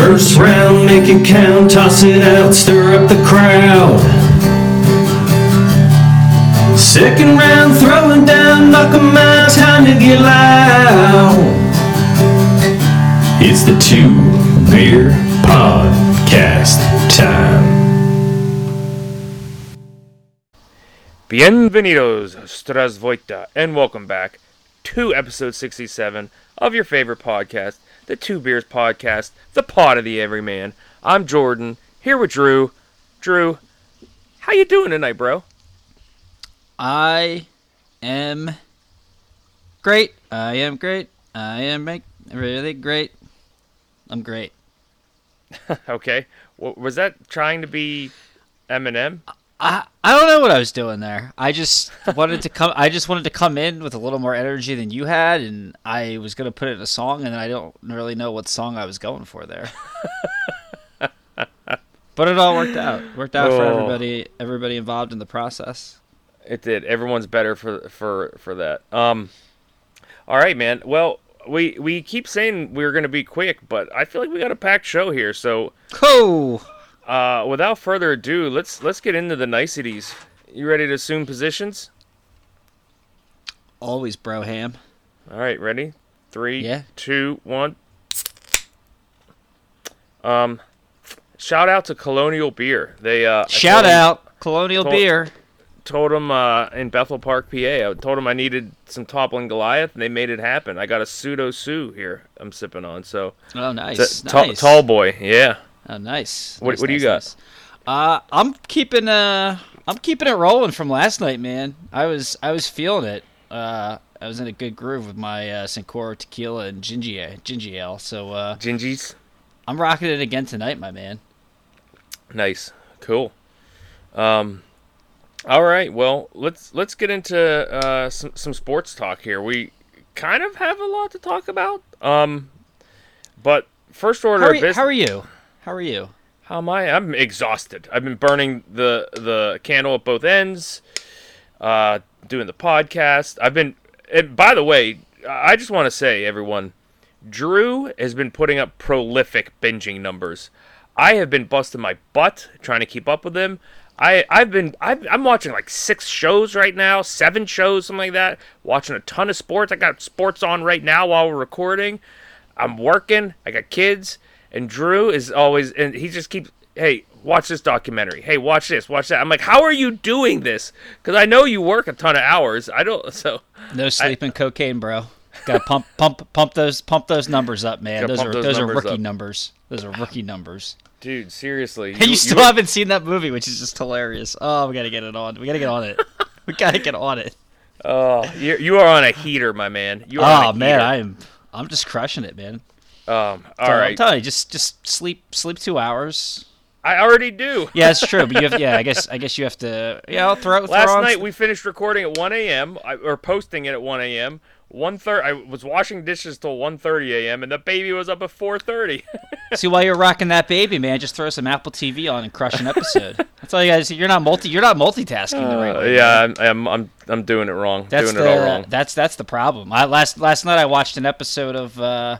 First round, make it count, toss it out, stir up the crowd. Second round, throwing down, knock 'em out, time to get loud. It's the Two Beer Podcast time. Bienvenidos, Strasvoita, and welcome back to episode 67 of your favorite podcast, the Two Beers Podcast, the pod of the everyman. I'm Jordan, here with Drew. Drew, how you doing tonight, bro? I am great. I am great. I am really great. I'm great. okay, was that trying to be Eminem? I I don't know what I was doing there. I just wanted to come. I just wanted to come in with a little more energy than you had, and I was gonna put it in a song, and I don't really know what song I was going for there. but it all worked out. Worked out for Oh. everybody. Everybody involved in the process. It did. Everyone's better for for for that. Um, all right, man. Well, we we keep saying we're gonna be quick, but I feel like we got a packed show here, so. Oh, Uh, without further ado, let's let's get into the niceties. You ready to assume positions? always bro ham. All right, ready? Three, Yeah. two, one. Um, shout out to Colonial Beer. They uh, Shout out Colonial told- Beer. Told them uh, in Bethel Park, PA. I told them I needed some toppling Goliath, and they made it happen. I got a PseudoSue here. I'm sipping on. So Oh, nice. it's a tall, nice. tall boy. Yeah. Oh, nice. What- Nice, what do you nice, got? nice. Uh, I'm keeping uh, I'm keeping it rolling from last night, man. I was I was feeling it. Uh, I was in a good groove with my uh, Cincoro tequila and ginger ginger ale. So uh, Gingies. I'm rocking it again tonight, my man. Nice, cool. Um, all right. Well, let's let's get into uh, some some sports talk here. We kind of have a lot to talk about. Um, but first order How are, of business. how are you? How are you? How am I? I'm exhausted. I've been burning the the candle at both ends. Uh, doing the podcast. I've been. And by the way, I just want to say, everyone, Drew has been putting up prolific binging numbers. I have been busting my butt trying to keep up with him. I I've been I've, I'm watching like six shows right now, seven shows, something like that. Watching a ton of sports. I got sports on right now while we're recording. I'm working. I got kids, and Drew is always and he just keeps. Hey, watch this documentary. Hey, watch this, watch that. I'm like, how are you doing this? Because I know you work a ton of hours. I don't. So No sleep and cocaine, bro. Got to pump pump pump those pump those numbers up, man. Those are those those, are rookie up. numbers. Those are rookie numbers. Dude, seriously. And you, still haven't seen that movie, which is just hilarious. Oh, we gotta get it on. We gotta get on it. we gotta get on it. Oh, you you are on a heater, my man. You are Oh man. I'm I'm just crushing it, man. Um, So all I'm right. telling you, just just sleep sleep two hours. I already do. Yeah, it's true. But you have yeah, I guess I guess you have to you know throw throw Last on night some- we finished recording at 1 a.m. Or posting it at 1 a.m. One thirty. I was washing dishes till 1:30 a.m. and the baby was up at 4:30. see while you're rocking that baby, man. Just throw some Apple TV on and crush an episode. That's all you guys. You're not multi. You're not multitasking the right Uh, way. yeah, I'm, I'm I'm I'm doing it wrong. That's doing the it all wrong. that's that's the problem. I last last night I watched an episode of uh,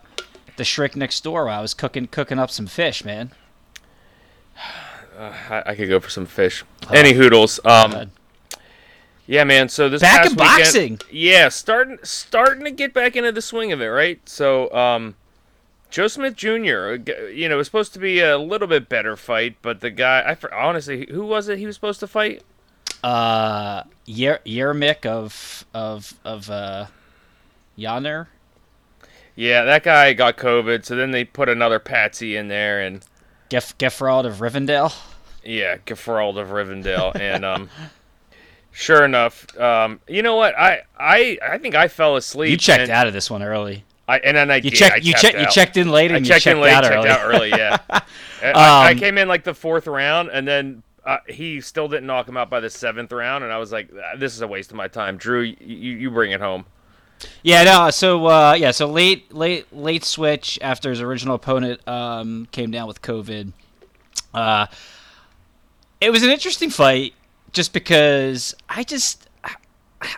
the Shrink Next Door. While I was cooking cooking up some fish, man. I, I could go for some fish. Any hoodles. Um, yeah, man. So this Back past in weekend- boxing. Yeah, starting starting to get back into the swing of it, right? So, um, Joe Smith Jr. uh, You know, it was supposed to be a little bit better fight, but the guy, I for- honestly, who was it? He was supposed to fight. Uh, Yer- Yermik of of of uh, Yonner. Yeah, that guy got COVID, so then they put another patsy in there, and Gef- Gefrald of Rivendell. yeah, Gefrald of Rivendell, and um, sure enough, um, you know what? I I I think I fell asleep. You checked and out of this one early. I and then I You did. checked. I You checked. You checked in late I and you checked checked in late, out checked early. out early. Yeah, And I, I Um, came in like the fourth round, and then uh, he still didn't knock him out by the seventh round, and I was like, "Ah, "This is a waste of my time." Drew, you, you bring it home. Yeah, no. So uh, yeah, so late, late, late switch after his original opponent um, came down with COVID. Uh, it was an interesting fight, just because I just. I-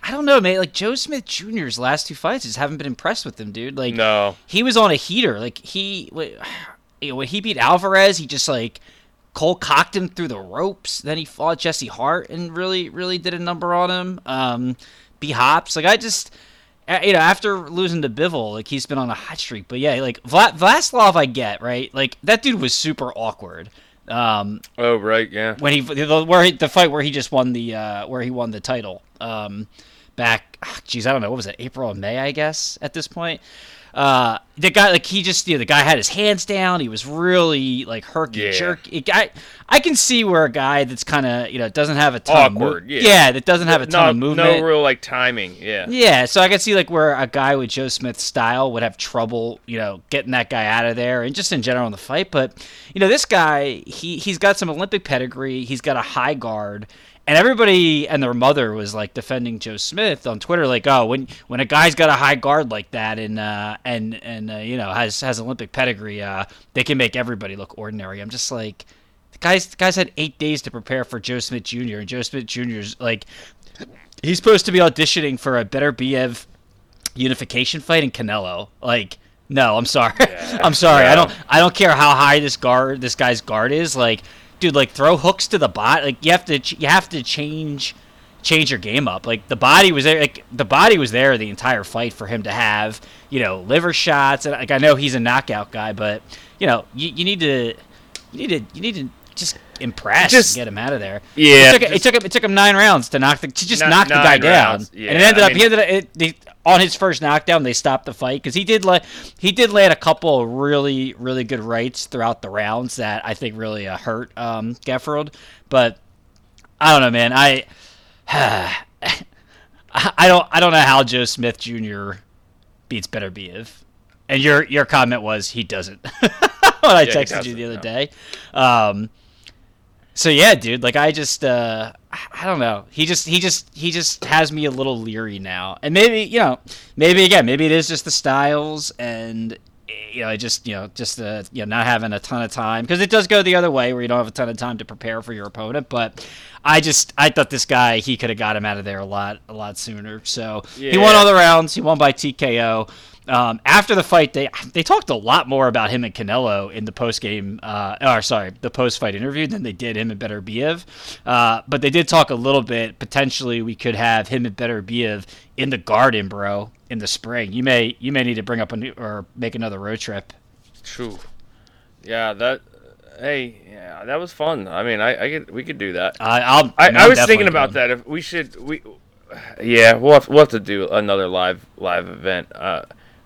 I don't know, man. Like Joe Smith Jr.'s last two fights, just haven't been impressed with him, dude. Like, No, he was on a heater. Like he, you know, when he beat Alvarez, he just like Cole cocked him through the ropes. Then he fought Jesse Hart and really, really did a number on him. Um, B Hops, like I just, you know, after losing to Bivol, like he's been on a hot streak. But yeah, like Vla- Vlasov, I get right. Like that dude was super awkward. Um, Oh right, yeah. when he the, where he, the fight where he just won the uh, where he won the title um, back ah, geez I don't know what was it April or May I guess at this point uh, the guy like he just you know, the guy had his hands down he was really like herky Yeah. jerky I I can see where a guy that's kind of you know doesn't have a ton Awkward, of yeah. yeah that doesn't have a ton no, of movement no real like timing. Yeah. yeah, so I can see like where a guy with Joe Smith's style would have trouble, you know, getting that guy out of there, and just in general in the fight. But you know, this guy, he he's got some Olympic pedigree. He's got a high guard, and everybody and their mother was like defending Joe Smith on Twitter, like, oh, when when a guy's got a high guard like that, and uh, and and uh, you know has has Olympic pedigree, uh, they can make everybody look ordinary. I'm just like. The guys, the guys had eight days to prepare for Joe Smith Jr. and Joe Smith Jr.'s like he's supposed to be auditioning for a Beterbiev unification fight in Canelo. Like, no, I'm sorry. I'm sorry. I don't I don't care how high this guard this guy's guard is. Like, dude, like throw hooks to the bot. Like you have to you have to change change your game up. Like the body was there like the body was there the entire fight for him to have, you know, liver shots and like I know he's a knockout guy, but you know, you, you need to you need to you need to just impress Just- and get him out of there. Yeah, it took, it took him. It took him nine rounds to knock the to just Ni- knock the guy nine down, rounds, and it ended I up he ended up it, they, on his first knockdown. They stopped the fight because he did like he did land a couple of really really good rights throughout the rounds that I think really uh, hurt um. But I don't know, man. I I don't I don't know how Joe Smith Jr. beats Beterbiev. And your your comment was he doesn't. when I he texted you the other no. day. Um, so yeah, dude, like I just uh I don't know. He just he just he just has me a little leery now. And maybe, you know, maybe again, maybe it is just the styles and you know, just you know, just uh, you know, not having a ton of time because it does go the other way where you don't have a ton of time to prepare for your opponent. But I just I thought this guy he could have got him out of there a lot a lot sooner. So he won all the rounds. He won by TKO. Um, after the fight, they they talked a lot more about him and Canelo in the post game, uh, or sorry, the post fight interview than they did him and Beterbiev. Uh, but they did talk a little bit. Potentially, we could have him and Beterbiev in the Garden, bro, in the spring. You may you may need to bring up a new or make another road trip. True. Yeah, that. Hey, yeah, that was fun. I mean, I, I could, we could do that. I, I'll. I, I'm was thinking about that. If we should, we, yeah, we'll have, we'll have to do another live live event. Uh,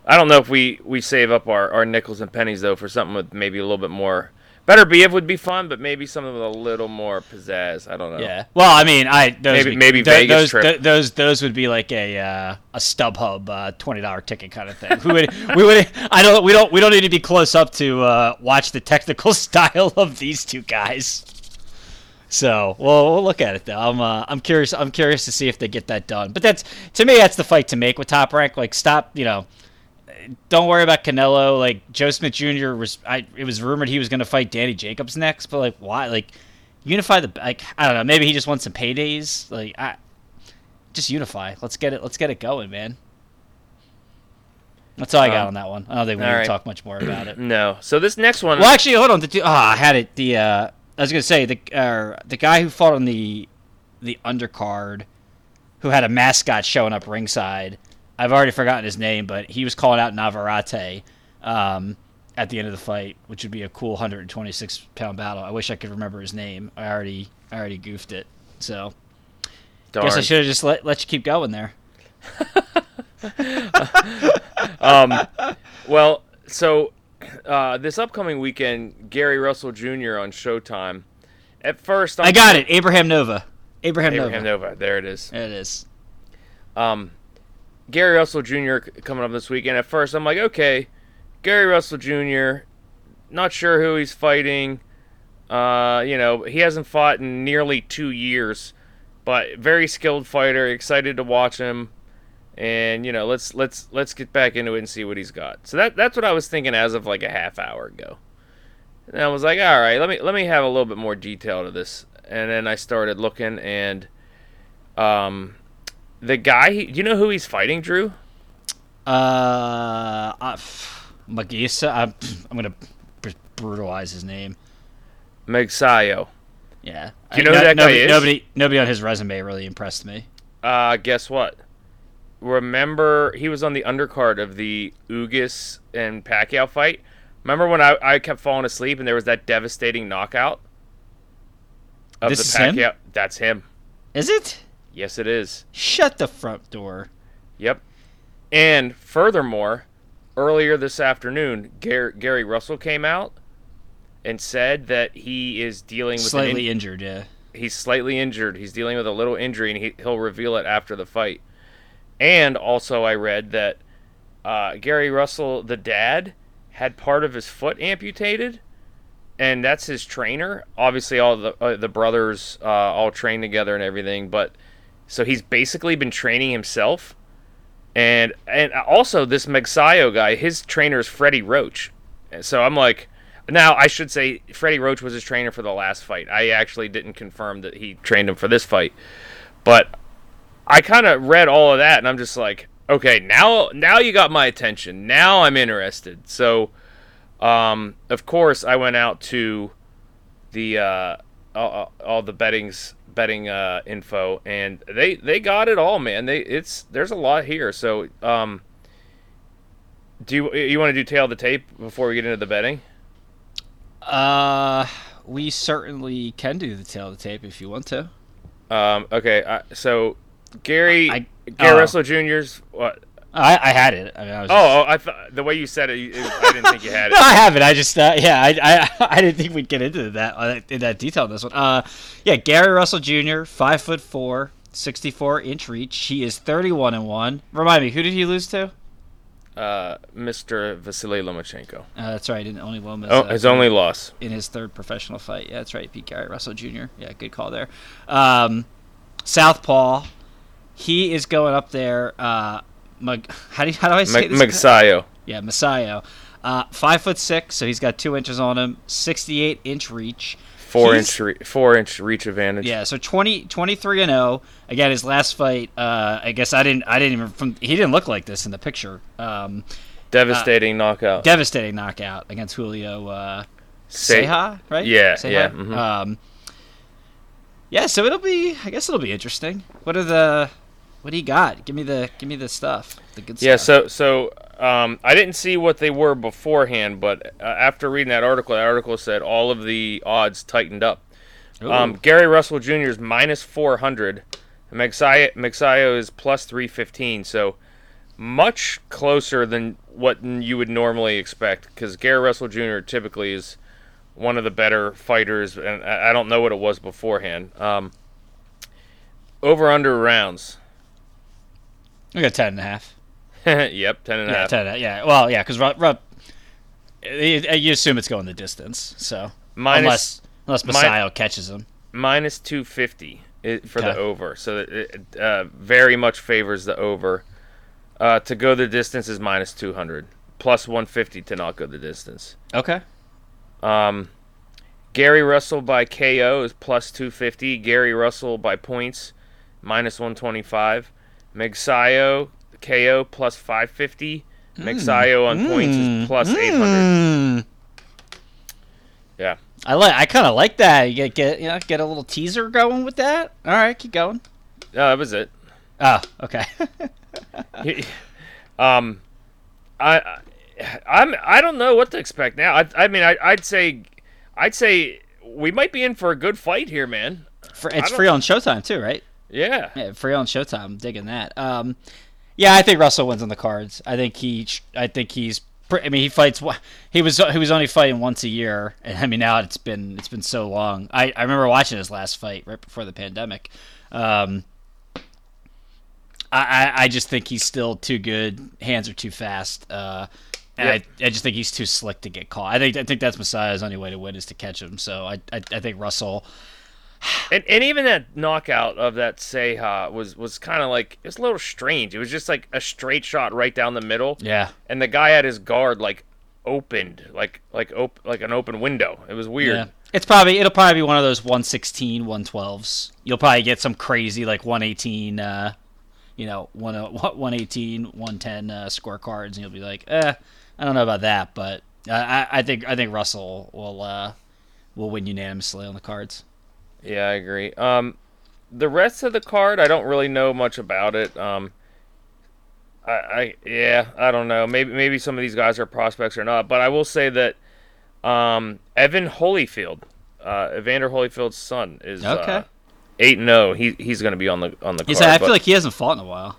I don't know if we, we save up our, our nickels and pennies though for something with maybe a little bit more. Beterbiev would be fun, but maybe something with a little more pizzazz. I don't know. Yeah. Well, I mean, I those Maybe- would- maybe tho- Vegas those, trip. tho- those those would be like a uh, a StubHub uh, twenty dollar ticket kind of thing. we would we would I don't we don't we don't need to be close up to uh, watch the technical style of these two guys. So well, we'll look at it though. I'm uh, I'm curious. I'm curious to see if they get that done. But that's to me, that's the fight to make with Top Rank. Like, stop. You know, don't worry about Canelo. Like Joe Smith Jr. was, I it was rumored he was going to fight Danny Jacobs next, but like why? Like unify the like I don't know. Maybe he just wants some paydays. Like I just unify. Let's get it. Let's get it going, man. That's all I got Um, on that one. I don't think we need right. to talk much more about it. No. So this next one. Well, actually, hold on. The oh, I had it. The uh, I was gonna say the uh, the guy who fought on the the undercard, who had a mascot showing up ringside. I've already forgotten his name, but he was calling out Navarrete um, at the end of the fight, which would be a cool 126 pound battle. I wish I could remember his name. I already I already goofed it. So Darn. guess I should have just let let you keep going there. Um, well, so uh, this upcoming weekend, Gary Russell Jr. on Showtime. At first, I'm I got it. Abraham Nova. Abraham, Nova Abraham Nova. Nova. There it is. There it is. Um, Gary Russell Jr. coming up this weekend. At first, I'm like, okay, Gary Russell Jr. Not sure who he's fighting. Uh, you know, he hasn't fought in nearly two years, but very skilled fighter. Excited to watch him, and you know, let's let's let's get back into it and see what he's got. So that that's what I was thinking as of like a half hour ago. And I was like, all right, let me let me have a little bit more detail to this. And then I started looking, and um, the guy, do you know who he's fighting, Drew? Uh, uh Magisa. I'm, I'm gonna brutalize his name. Magsayo. Yeah. Do you know I- who that guy nobody, is? Nobody, nobody on his resume really impressed me. Uh, guess what? Remember, he was on the undercard of the Ugás and Pacquiao fight. Remember when I, I kept falling asleep and there was that devastating knockout of This the is him? Pacquiao? That's him. Is it? Yes, it is. Shut the front door. Yep. And furthermore, earlier this afternoon, Gar- Gary Russell came out and said that he is dealing with an Slightly in- injured, yeah. he's slightly injured. He's dealing with a little injury, and he, he'll reveal it after the fight. And also, I read that uh, Gary Russell, the dad, had part of his foot amputated, and that's his trainer. Obviously, all the uh, the brothers uh, all train together and everything, but so he's basically been training himself. And and also this Magsayo guy, his trainer is Freddie Roach. So I'm like, now I should say Freddie Roach was his trainer for the last fight. I actually didn't confirm that he trained him for this fight, but I kind of read all of that, and I'm just like, okay, now now you got my attention. Now I'm interested. So, um, of course, I went out to the uh, all, all the bettings betting uh, info, and they they got it all, man. They it's there's a lot here. So, um, do you you want to do tail the tape before we get into the betting? Uh, we certainly can do the tail of the tape if you want to. Um, okay, uh, so Gary I- Gary oh. Russell Jr.'s what? I, I had it. I mean, I was Oh, oh, I thought the way you said it, it, I didn't think you had it. No. I have it. I just, uh, yeah, I, I, I didn't think we'd get into that uh, in that detail in this one. Uh, yeah, Gary Russell Jr., five foot four, 64 inch reach. He is 31 and one. Remind me, who did he lose to? Uh, Mr. Vasily Lomachenko. Uh, that's right, in only Lomas. Oh, uh, his only loss. in his third professional fight. Yeah, that's right. Beat Gary Russell Jr. Yeah, good call there. Um, Southpaw, he is going up there. Uh, Mag- how do you, how do I say M- this? Magsayo. Yeah, Masayo. Uh, five foot six, so he's got two inches on him. Sixty-eight inch reach. Four He's- inch, re- four inch reach advantage. Yeah, so 20, 23 and zero. Again, his last fight. Uh, I guess I didn't. I didn't even. From he didn't look like this in the picture. Um, Devastating knockout. devastating knockout against Julio uh, Ceja, right? Yeah, yeah, mhm. Um, yeah, so it'll be. I guess it'll be interesting. What are the? What do you got? Give me the. Give me the stuff. The good Yeah, stuff. Yeah. So so um, I didn't see what they were beforehand, but uh, after reading that article, that article said all of the odds tightened up. Um, Gary Russell Jr. is minus 400. Mexia, Mexio is plus 315. So much closer than what you would normally expect because Gary Russell Jr. typically is one of the better fighters, and I I don't know what it was beforehand. Um, over under rounds. We got ten and a half. yep, 10 and a Yeah, half. ten. Yeah, well, yeah, because you assume it's going the distance. So Minus- unless unless mi- Messiah catches him. minus 250 i- for the over. So it, uh, very much favors the over. Uh, to go the distance is minus 200. Plus 150 to not go the distance. Okay. Um, Gary Russell by KO is plus 250. Gary Russell by points, minus 125. Magsayo KO plus 550. Magsayo on points is plus 800. Mm. Yeah. I like. I kind of like that. You get get you know get a little teaser going with that. All right, keep going. No, that was it. Oh, okay. um, I, I- I'm I don't know what to expect now. I, I mean, I, I'd say, I'd say we might be in for a good fight here, man. For, it's free on Showtime too, right? Yeah, Yeah, free on Showtime. I'm digging that. Um, yeah, I think Russell wins on the cards. I think he. I think he's. I mean, he fights. He was. He was only fighting once a year, and I mean now it's been. It's been so long. I, I remember watching his last fight right before the pandemic. Um, I, I I just think he's still too good. Hands are too fast. Uh, and I, I just think he's too slick to get caught. I think I think that's Messiah's only way to win is to catch him. So I I, I think Russell. and and even that knockout of that Ceja was was kind of like it was a little strange. It was just like a straight shot right down the middle, Yeah. and the guy had his guard like opened, like like op- like an open window. It was weird. Yeah. It's probably it'll probably be one of those 116, 112s. You'll probably get some crazy like 118 uh you know, one 118, 110 uh, scorecards and you'll be like, "Eh, I don't know about that, but Uh, I, I think I think Russell will uh, will win unanimously on the cards. Yeah, I agree. Um, the rest of the card, I don't really know much about it. Um, I, I yeah, I don't know. Maybe maybe some of these guys are prospects or not. But I will say that um, Evan Holyfield, uh, Evander Holyfield's son, is Okay. uh, eight and zero. He he's going to be on the on the card. He's, I feel like he hasn't fought in a while.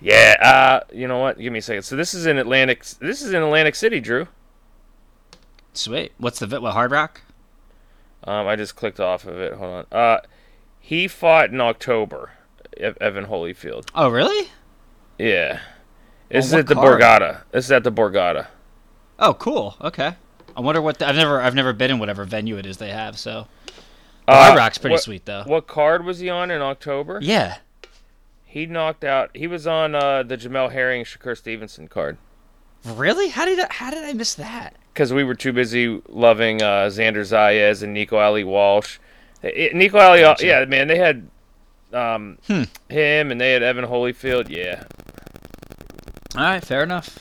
yeah. Uh, you know what? Give me a second. So this is in Atlantic. This is in Atlantic City, Drew. Sweet. What's the what Hard Rock? Um, I just clicked off of it. Hold on. Uh, he fought in October. Evan Holyfield. Oh really? Yeah. This is at the card? Borgata. This is at the Borgata. Oh cool. Okay. I wonder what the, I've never I've never been in whatever venue it is they have. So Uh, Rock's pretty what- sweet though. What card was he on in October? Yeah. He knocked out. He was on uh, the Jamel Herring Shakur Stevenson card Really? How did I, how did I miss that? because we were too busy loving uh, Xander Zayas and Nico Ali Walsh. Eh, Nico Ali, Gotcha. yeah, man, they had um, Hmm. him and they had Evan Holyfield. Yeah, All right, fair enough.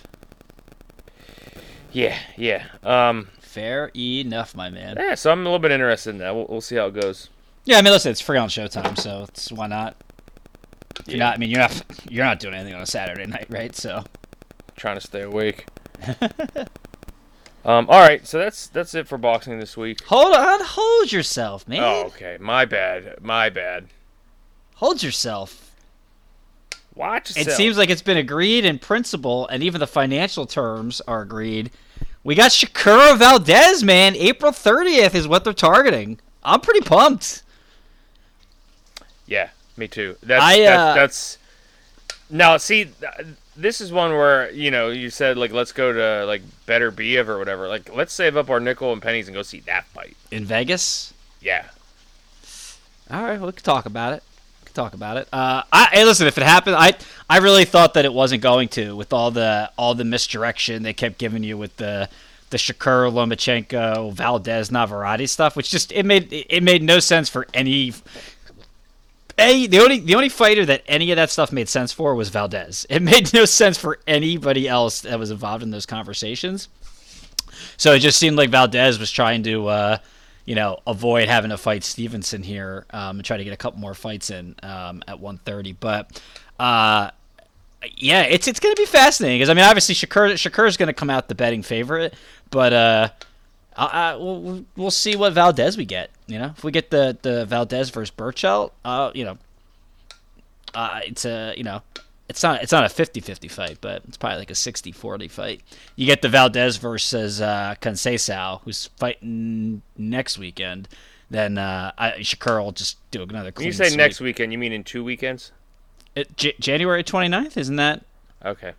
yeah, yeah. Um, Fair enough, my man. yeah. So I'm a little bit interested in that. We'll, we'll see how it goes. Yeah, I mean, listen, it's free on Showtime, so it's why not? You're Yeah. not. I mean, you're not. You're not doing anything on a Saturday night, right? So. Trying to stay awake. um. All right. So that's that's it for boxing this week. Hold on, hold yourself, man. Oh, okay. My bad. My bad. Hold yourself. Watch It seems like it's been agreed in principle, and even the financial terms are agreed. We got Shakura Valdez, man. April 30th is what they're targeting. I'm pretty pumped. Yeah, me too. That's I, that- uh, that's now see. Th- This is one where you know you said like let's go to like Beterbiev or whatever. Like let's save up our nickel and pennies and go see that fight. In Vegas? Yeah, All right, well, we can talk about it. We can talk about it. Uh, I hey, listen. If it happened, I I really thought that it wasn't going to with all the all the misdirection they kept giving you with the the Shakur Lomachenko Valdez Navarrete stuff, which just it made it made no sense for any. A the only the only fighter that any of that stuff made sense for was Valdez. It made no sense for anybody else that was involved in those conversations. So it just seemed like Valdez was trying to, uh, you know, avoid having to fight Stevenson here um, and try to get a couple more fights in um, at 130. But uh, yeah, it's it's going to be fascinating because I mean, obviously Shakur Shakur's going to come out the betting favorite, but uh, I, I, we'll, we'll see what Valdez we get. You know, if we get the the Valdez versus Berchelt, uh, you know, uh, it's a you know it's not it's not a 50-50 fight, but it's probably like a 60-40 fight. You get the Valdez versus uh, Conceição, who's fighting next weekend. Then uh, I, Shakur will just do another. when you say sweep. next weekend, you mean in two weekends? It, J- January 29th, isn't that? Okay.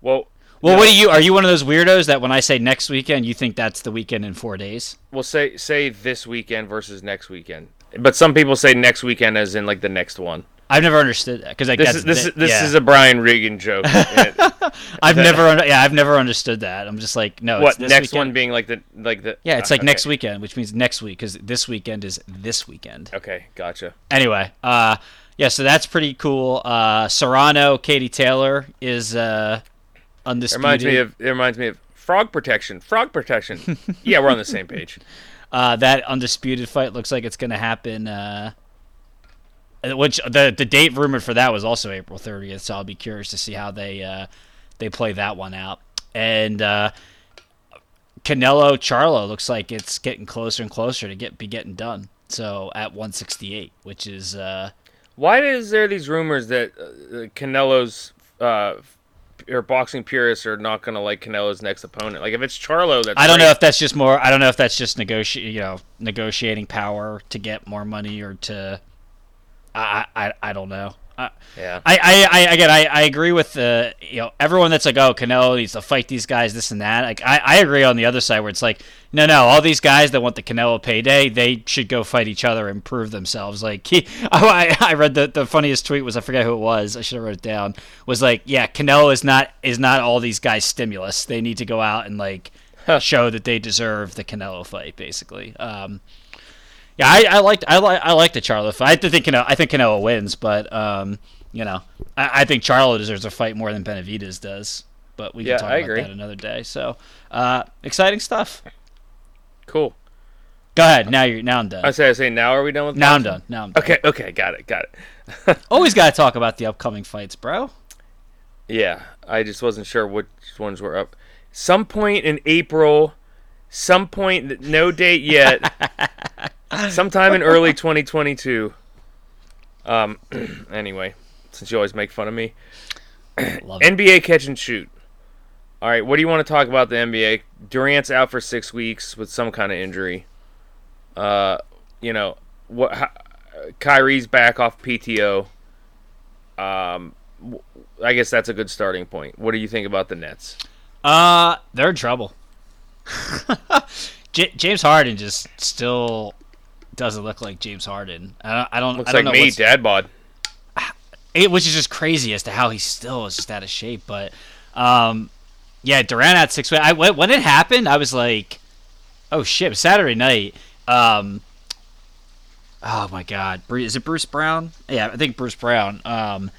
Well, Well, no, what are you? Are you one of those weirdos that when I say next weekend, you think that's the weekend in four days? We'll say say this weekend versus next weekend. But some people say next weekend as in like the next one. I've never understood that because I This guess is this is this yeah. is a Brian Regan joke. I've never yeah I've never understood that. I'm just like no. what next weekend. one being like the like the Yeah, it's uh, like next weekend, which means next week because this weekend is this weekend. Okay, gotcha. Anyway, uh, yeah, so that's pretty cool. Uh, Serrano, Katie Taylor is uh, It undisputed. reminds me of it reminds me of frog protection. Frog protection. yeah, we're on the same page. uh, that undisputed fight looks like it's going to happen. Uh, which the the date rumored for that was also April 30th, so I'll be curious to see how they uh, they play that one out. And uh, Canelo Charlo looks like it's getting closer and closer to get be getting done. So at 168, which is uh, Why is there these rumors that uh, Canelo's uh, or boxing purists are not going to like Canelo's next opponent? Like if it's Charlo, that's I don't great. know if that's just more. I don't know if that's just negoti- you know, negotiating power to get more money or to. I I, I don't know. I, Yeah. I, I, I again I, I agree with the you know everyone that's like oh Canelo needs to fight these guys this and that. Like I, I agree on the other side where it's like no no all these guys that want the Canelo payday they should go fight each other and prove themselves. Like he, I, I read the, the funniest tweet was I forget who it was I should have wrote it down was like yeah Canelo is not is not all these guys stimulus. They need to go out and like show that they deserve the Canelo fight basically. Um yeah, I, I liked I like I like the Charlo fight. I think Canelo, I think Canelo wins, but um, you know, I, I think Charlo deserves a fight more than Benavidez does. but we Yeah, can talk I about agree. that another day. So, uh, exciting stuff. Cool. Go ahead. Now you're now I'm done. I say, I say, now are we done with? now I'm done. Now I'm done. Okay, okay, got it, got it. Always got to talk about the upcoming fights, bro. Yeah, I just wasn't sure which ones were up. Some point in April, some point, no date yet. sometime in early 2022. Um. anyway, since you always make fun of me. NBA catch and shoot. All right, what do you want to talk about the NBA? Durant's out for six weeks with some kind of injury. Uh, you know what? How, Kyrie's back off PTO. Um, I guess that's a good starting point. What do you think about the Nets? Uh, they're in trouble. J- James Harden just still doesn't look like James Harden. I don't. I don't, Looks I don't like know me, dad bod. it, which is just crazy as to how he still is just out of shape. But um, yeah, Durant at six. I when when it happened, I was like, oh shit! Saturday night. Um, oh my god, is it Bruce Brown? Yeah, I think Bruce Brown. Um,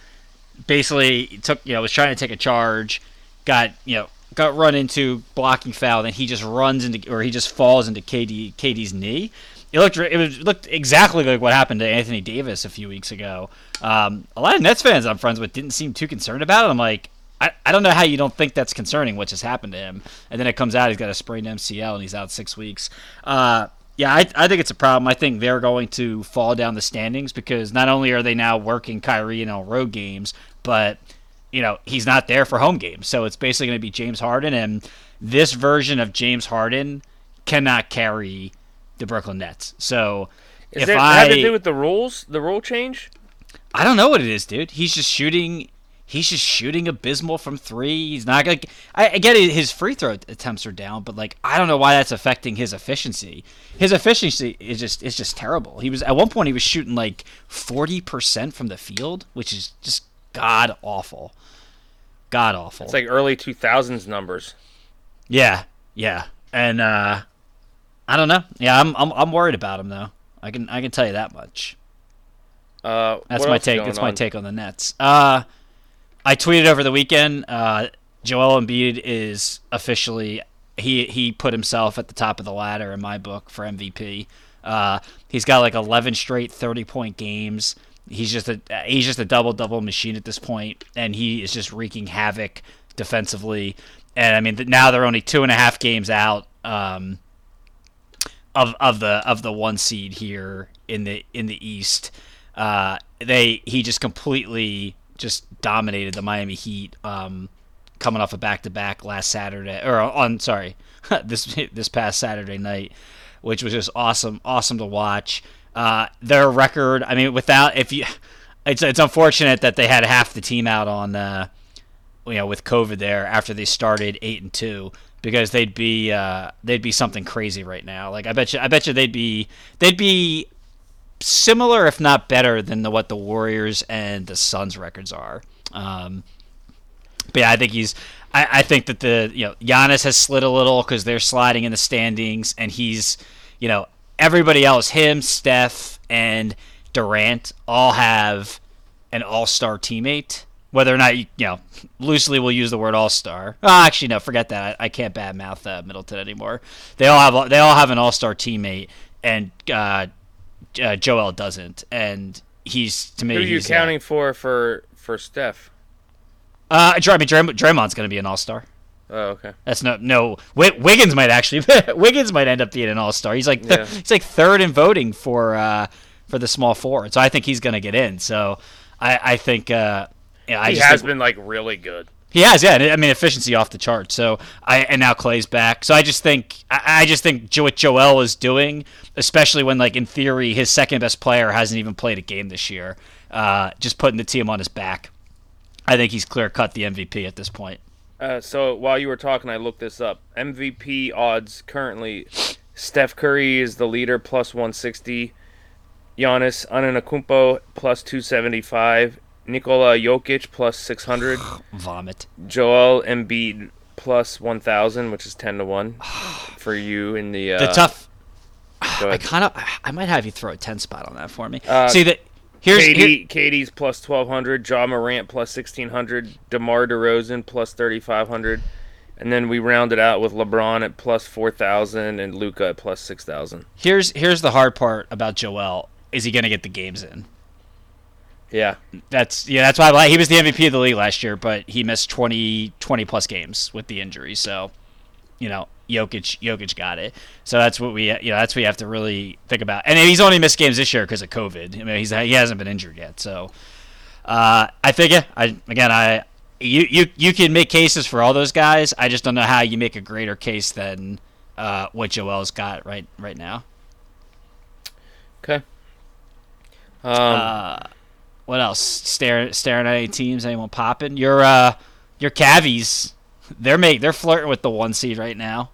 basically took you know was trying to take a charge, got you know got run into blocking foul, then he just runs into or he just falls into KD KD's knee. It looked it looked exactly like what happened to Anthony Davis a few weeks ago. Um, a lot of Nets fans I'm friends with didn't seem too concerned about it. I'm like. I, I don't know how you don't think that's concerning what just happened to him, and then it comes out he's got a sprained MCL and he's out six weeks. Uh, yeah, I, I think it's a problem. I think they're going to fall down the standings because not only are they now working Kyrie in all road games, but you know he's not there for home games. So it's basically going to be James Harden, and this version of James Harden cannot carry the Brooklyn Nets. So Is if that I have to do with the rules? The rule change? I don't know what it is, dude. He's just shooting. He's just shooting abysmal from three. He's not gonna. I, I get it. His free throw attempts are down, but like I don't know why that's affecting his efficiency. His efficiency is just is just terrible. He was at one point he was shooting like forty percent from the field, which is just god awful. God awful. It's like early 2000s numbers. yeah, yeah, and uh I don't know. Yeah, I'm I'm I'm worried about him though. I can I can tell you that much. Uh, That's my take. That's my on? take on the Nets. Uh, I tweeted over the weekend. Uh, Joel Embiid is officially he he put himself at the top of the ladder in my book for MVP. Uh, he's got like 11 straight 30 point games. He's just a he's just a double double machine at this point, and he is just wreaking havoc defensively. And I mean, now they're only two and a half games out. Um, of of the of the one seed here in the in the East. Uh, they he just completely just dominated the Miami Heat. Um, coming off a back to back last Saturday or on sorry this this past Saturday night, which was just awesome awesome to watch. Uh, their record, I mean, without if you, it's it's unfortunate that they had half the team out on. Uh, you know, with COVID there after they started eight and two, because they'd be uh, they'd be something crazy right now. Like I bet you, I bet you they'd be they'd be similar, if not better, than the, what the Warriors and the Suns records are. Um, but yeah, I think he's. I, I think that the you know Giannis has slid a little because they're sliding in the standings, and he's you know everybody else, him, Steph, and Durant all have an All Star teammate. Whether or not you, you know, loosely we'll use the word All Star. Oh, actually, no, forget that. I, I can't badmouth uh, Middleton anymore. They all have they all have an All Star teammate, and uh, uh, Joel doesn't, and he's to me. Who are you counting for for for Steph? Uh, I mean, Dray- Draymond's going to be an All Star. Oh, okay. That's no no. Wi- Wiggins might actually Wiggins might end up being an All Star. He's like th- Yeah. he's like third in voting for uh, for the small forward. So I think he's going to get in. So I I think uh, yeah, I he has think- been like really good. he has, yeah. I mean, efficiency off the chart. So I and now Clay's back. So I just think I, I just think what Joel is doing, especially when like in theory his second best player hasn't even played a game this year, uh, just putting the team on his back. I think he's clear cut the MVP at this point. Uh, so while you were talking, I looked this up. MVP odds currently: Steph Curry is the leader, plus 160. Giannis Antetokounmpo plus 275. Nikola Jokic plus 600. Vomit. Joel Embiid plus 1,000, which is 10 to one for you in the. Uh, The tough. I kind of. I might have you throw a ten spot on that for me. Uh, See that Here's KD, here- KD's plus twelve hundred, Ja Morant plus sixteen hundred, Demar Derozan plus thirty five hundred, and then we rounded out with LeBron at plus four thousand and Luka at plus six thousand. here's here's the hard part about Joel. Is he going to get the games in? Yeah, That's yeah. That's why I he was the MVP of the league last year, but he missed 20, 20 plus games with the injury. So, you know, Jokic Jokic got it. So that's what we you know that's what you have to really think about. And he's only missed games this year because of COVID. I mean, he's he hasn't been injured yet. So, uh, I think yeah. I again I you you you can make cases for all those guys. I just don't know how you make a greater case than uh, what Joel's got right right now. okay. Um, Uh, what else? Staring staring at any teams? Anyone popping? Your uh, your Cavies, they're make they're flirting with the one seed right now.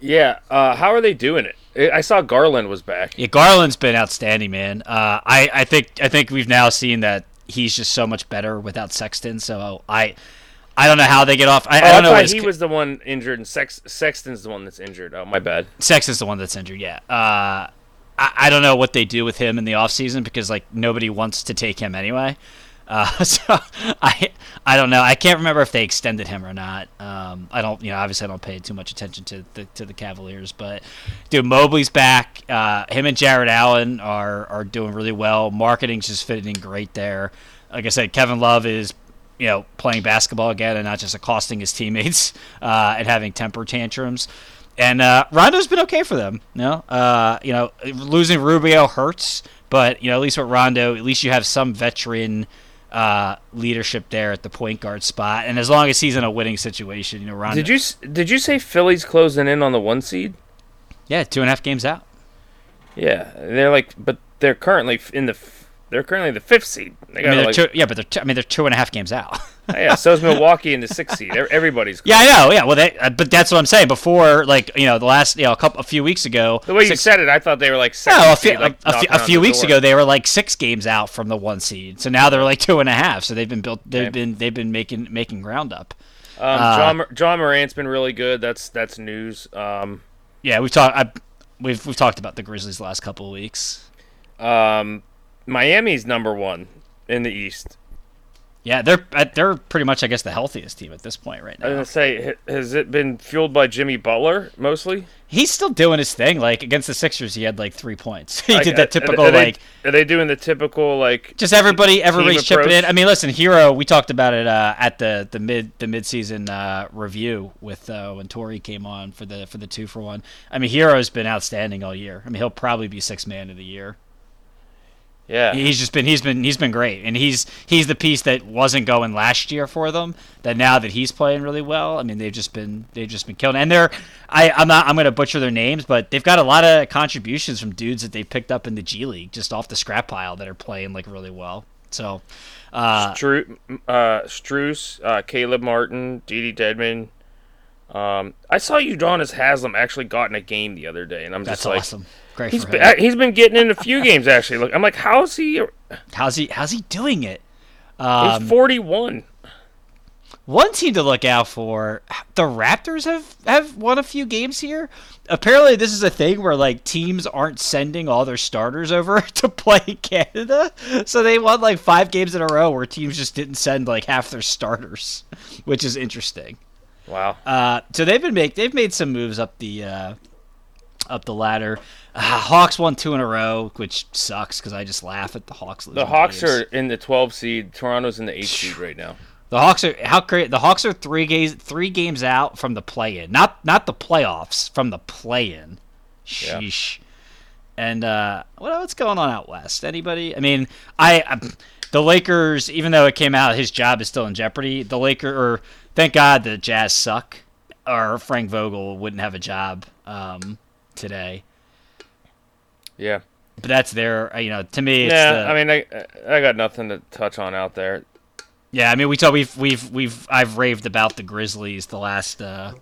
yeah. Uh, how are they doing it? I I saw Garland was back. Yeah, Garland's been outstanding, man. Uh, I I think I think we've now seen that he's just so much better without Sexton. So I I don't know how they get off. I, Oh, I don't know. his, he was the one injured, and Sex- Sexton's the one that's injured. Oh, my bad. Sexton's the one that's injured. Yeah. Uh, I, I don't know what they do with him in the offseason because like nobody wants to take him anyway. Uh, so I I don't know. I can't remember if they extended him or not. Um, I don't you know obviously I don't pay too much attention to the to the Cavaliers, but dude Mobley's back. Uh, him and Jarrett Allen are are doing really well. Markkanen's just fitting in great there. Like I said, Kevin Love is you know playing basketball again and not just accosting his teammates uh, and having temper tantrums. And uh, Rondo's been okay for them. You know, uh, you know, losing Rubio hurts, but you know, at least with Rondo, at least you have some veteran uh, leadership there at the point guard spot. And as long as he's in a winning situation, you know, Rondo. Did you did you say Philly's closing in on the one seed? Yeah, two and a half games out. Yeah, they're like, but they're currently in the they're currently the fifth seed. They I mean, they're like, two, yeah, but they're two, I mean, they're two and a half games out. yeah. So is Milwaukee in the sixth seed. Ev- Everybody's yeah, I know. Yeah, well, they, uh, but that's what I'm saying. Before, like, you know, the last, you know, a couple, a few weeks ago, the way you said it. I thought they were like second No, a few, seed, like a, a few, knocking a on few the weeks door. ago they were like six games out from the one seed. So now they're like two and a half. So they've been built. They've Okay. been they've been making making ground up. Um, uh, Ja Ja Morant's been really good. That's that's news. Um, Yeah, we've talked. I, we've we've talked about the Grizzlies the last couple of weeks. um, Miami's number one in the East. Yeah, they're uh, they're pretty much I guess the healthiest team at this point right now. I was gonna say, has it been fueled by Jimmy Butler mostly? He's still doing his thing. Like against the Sixers, he had like three points. he did uh, that typical are they, like Are they doing the typical like? just everybody everybody's chipping in. I mean, listen, Herro. We talked about it uh, at the the mid the mid season uh, review with uh, when Tori came on for the for the two for one. I mean, Herro's been outstanding all year. I mean, he'll probably be six man of the year. Yeah, He's just been he's been he's been great, and he's he's the piece that wasn't going last year for them. That now that he's playing really well, I mean they've just been they've just been killing. And they're I I'm not I'm gonna butcher their names, but they've got a lot of contributions from dudes that they picked up in the G League just off the scrap pile that are playing like really well. So, uh, Stru- uh, Strus, uh, Caleb Martin, Didi Dedmon. Um, I saw Udonis Haslam actually got in a game the other day, and I'm that's just like, awesome. Great he's been, uh, he's been getting in a few games actually. Look, I'm like, how is he? How's he how's he doing it? He's Um, 41. One team to look out for: the Raptors have have won a few games here. Apparently, this is a thing where like teams aren't sending all their starters over to play Canada, so they won like five games in a row where teams just didn't send like half their starters, which is interesting. Wow. Uh, so they've been make they've made some moves up the uh, up the ladder. Uh, Hawks won two in a row, which sucks because I just laugh at the Hawks. The Hawks games. are in the 12 seed. Toronto's in the 8 seed right now. The Hawks are how great. The Hawks are three games three games out from the play-in, not not the playoffs, from the play-in. Yeah. Sheesh. And uh, what what's going on out west? Anybody? I mean, I, I the Lakers, even though it came out, his job is still in jeopardy. The Laker, or thank God the Jazz suck, or Frank Vogel wouldn't have a job um, today. Yeah. But that's their, uh, you know, to me, it's Yeah. the, I mean, I I got nothing to touch on out there. Yeah, I mean, we talk, we've we've we've I've raved about the Grizzlies the last uh,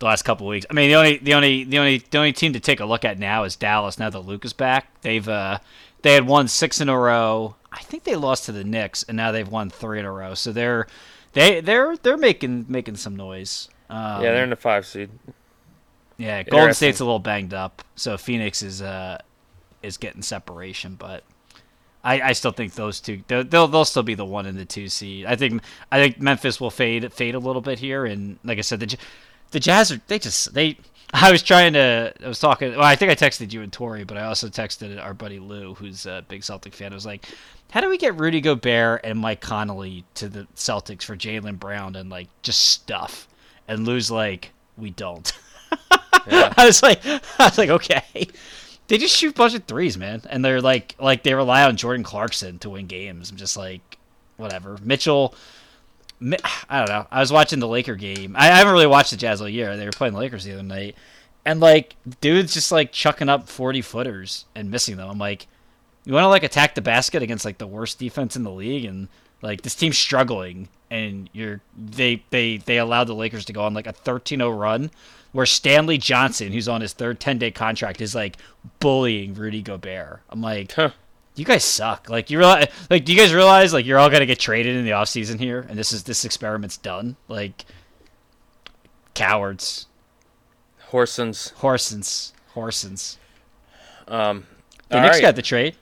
the last couple of weeks. I mean, the only the only the only the only team to take a look at now is Dallas. Now that Luka is back, they've uh, they had won six in a row. I think they lost to the Knicks, and now they've won three in a row. So they're they they're they're making making some noise. Um, yeah, they're in the five seed. yeah. Golden State's a little banged up, so Phoenix is uh is getting separation, but I, I still think those two they'll, they'll still be the one and the two seed. I think I think Memphis will fade fade a little bit here, and like I said, the the Jazz are they just they. I was trying to. I was talking. Well, I think I texted you and Tori, but I also texted our buddy Lou, who's a big Celtic fan. I was like, "How do we get Rudy Gobert and Mike Conley to the Celtics for Jaylen Brown and like just stuff?" And Lou's like, "We don't." Yeah. I was like, I was like, okay. They just shoot bunch of threes, man, and they're like, like they rely on Jordan Clarkson to win games. I'm just like, whatever. Mitchell, I don't know. I was watching the Laker game. I, haven't really watched the Jazz all year. They were playing the Lakers the other night, and like, dude's just like chucking up 40 footers and missing them. I'm like, you want to like attack the basket against like the worst defense in the league, and like this team's struggling, and you're they they they allowed the Lakers to go on like a 13-0 run where Stanley Johnson, who's on his third 10 day contract, is like bullying Rudy Gobert. I'm like, Huh. you guys suck. Like you realize, like, do you guys realize like you're all gonna get traded in the offseason here, and this is this experiment's done? Like, cowards, Horsons. horsens, horsens. Um, The Knicks right. got the trade.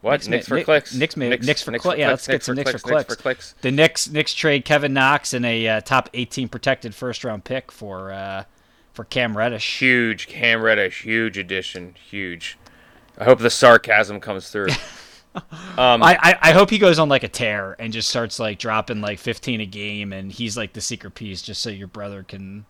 What? Knicks Knicks, for Nick- clicks. Knicks ma- Knicks for cli- yeah, let's get some Knicks for Knicks clicks. clicks. The Knicks Knicks trade Kevin Knox and a uh, top 18 protected first round pick for uh, for Cam Reddish. Huge Cam Reddish. Huge addition. Huge. I hope the sarcasm comes through. um, I, I, I hope he goes on like a tear and just starts like dropping like 15 a game and he's like the secret piece just so your brother can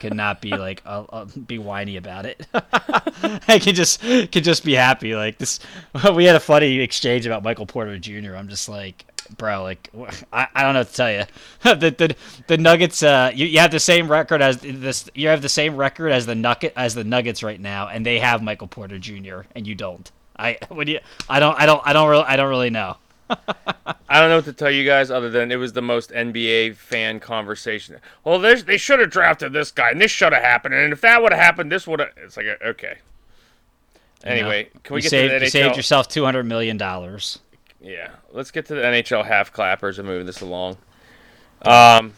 can not be like uh, uh, be whiny about it. I can just can just be happy like this. We had a funny exchange about Michael Porter Jr. I'm just like, bro, like I, I don't know what to tell you. the, the the Nuggets, uh, you, you have the same record as this. You have the same record as the Nugget as the Nuggets right now, and they have Michael Porter Jr. and you don't. I when you I don't I don't I don't really I don't really know. I don't know what to tell you guys other than it was the most NBA fan conversation. Well, they should have drafted this guy, and this should have happened, and if that would have happened, this would have. It's like okay. Anyway, can we you get saved, to the you saved yourself two hundred million dollars. Yeah, let's get to the NHL half clappers and moving this along. Um,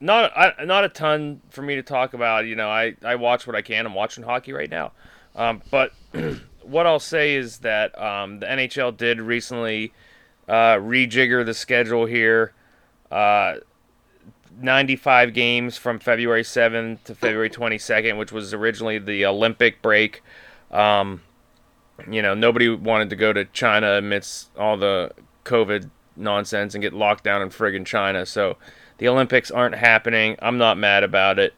not I, not a ton for me to talk about. You know, I I watch what I can. I'm watching hockey right now. Um, but what I'll say is that um, the NHL did recently uh, rejigger the schedule here. Uh, 95 games from February 7th to February 22nd, which was originally the Olympic break. Um, you know, nobody wanted to go to China amidst all the COVID nonsense and get locked down in friggin' China. So the Olympics aren't happening. I'm not mad about it.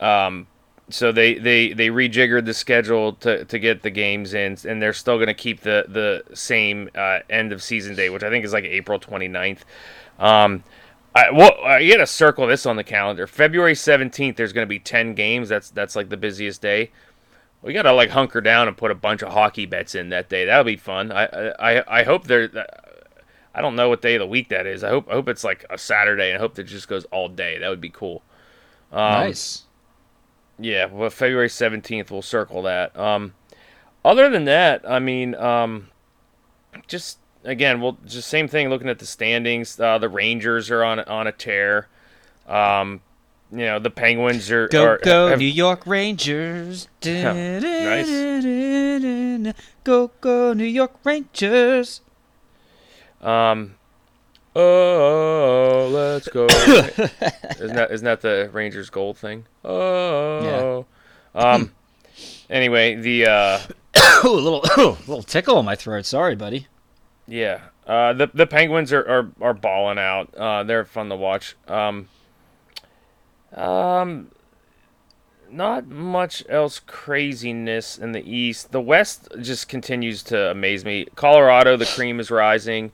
Um, so they, they, they rejiggered the schedule to, to get the games in, and they're still going to keep the, the same uh, end of season date, which I think is like April 29th. Um, I, well, I got to circle this on the calendar. February 17th, there's going to be 10 games. That's that's like the busiest day. We got to like hunker down and put a bunch of hockey bets in that day. That'll be fun. I I, I hope there. I don't know what day of the week that is. I hope I hope it's like a Saturday. And I hope that it just goes all day. That would be cool. Um, nice. Yeah, well, February seventeenth, we'll circle that. Um, other than that, I mean, um, just again, well, just same thing. Looking at the standings, uh, the Rangers are on on a tear. Um, you know, the Penguins are Go are, go have- New York Rangers. nice. Go go New York Rangers. Um, oh, let's go. isn't that isn't that the Rangers gold thing? Oh, um. Anyway, the uh, a little little tickle in my throat. Sorry, buddy. Yeah, uh, the the Penguins are, are, are balling out. Uh, they're fun to watch. Um, um, not much else craziness in the East. The West just continues to amaze me. Colorado, the cream is rising.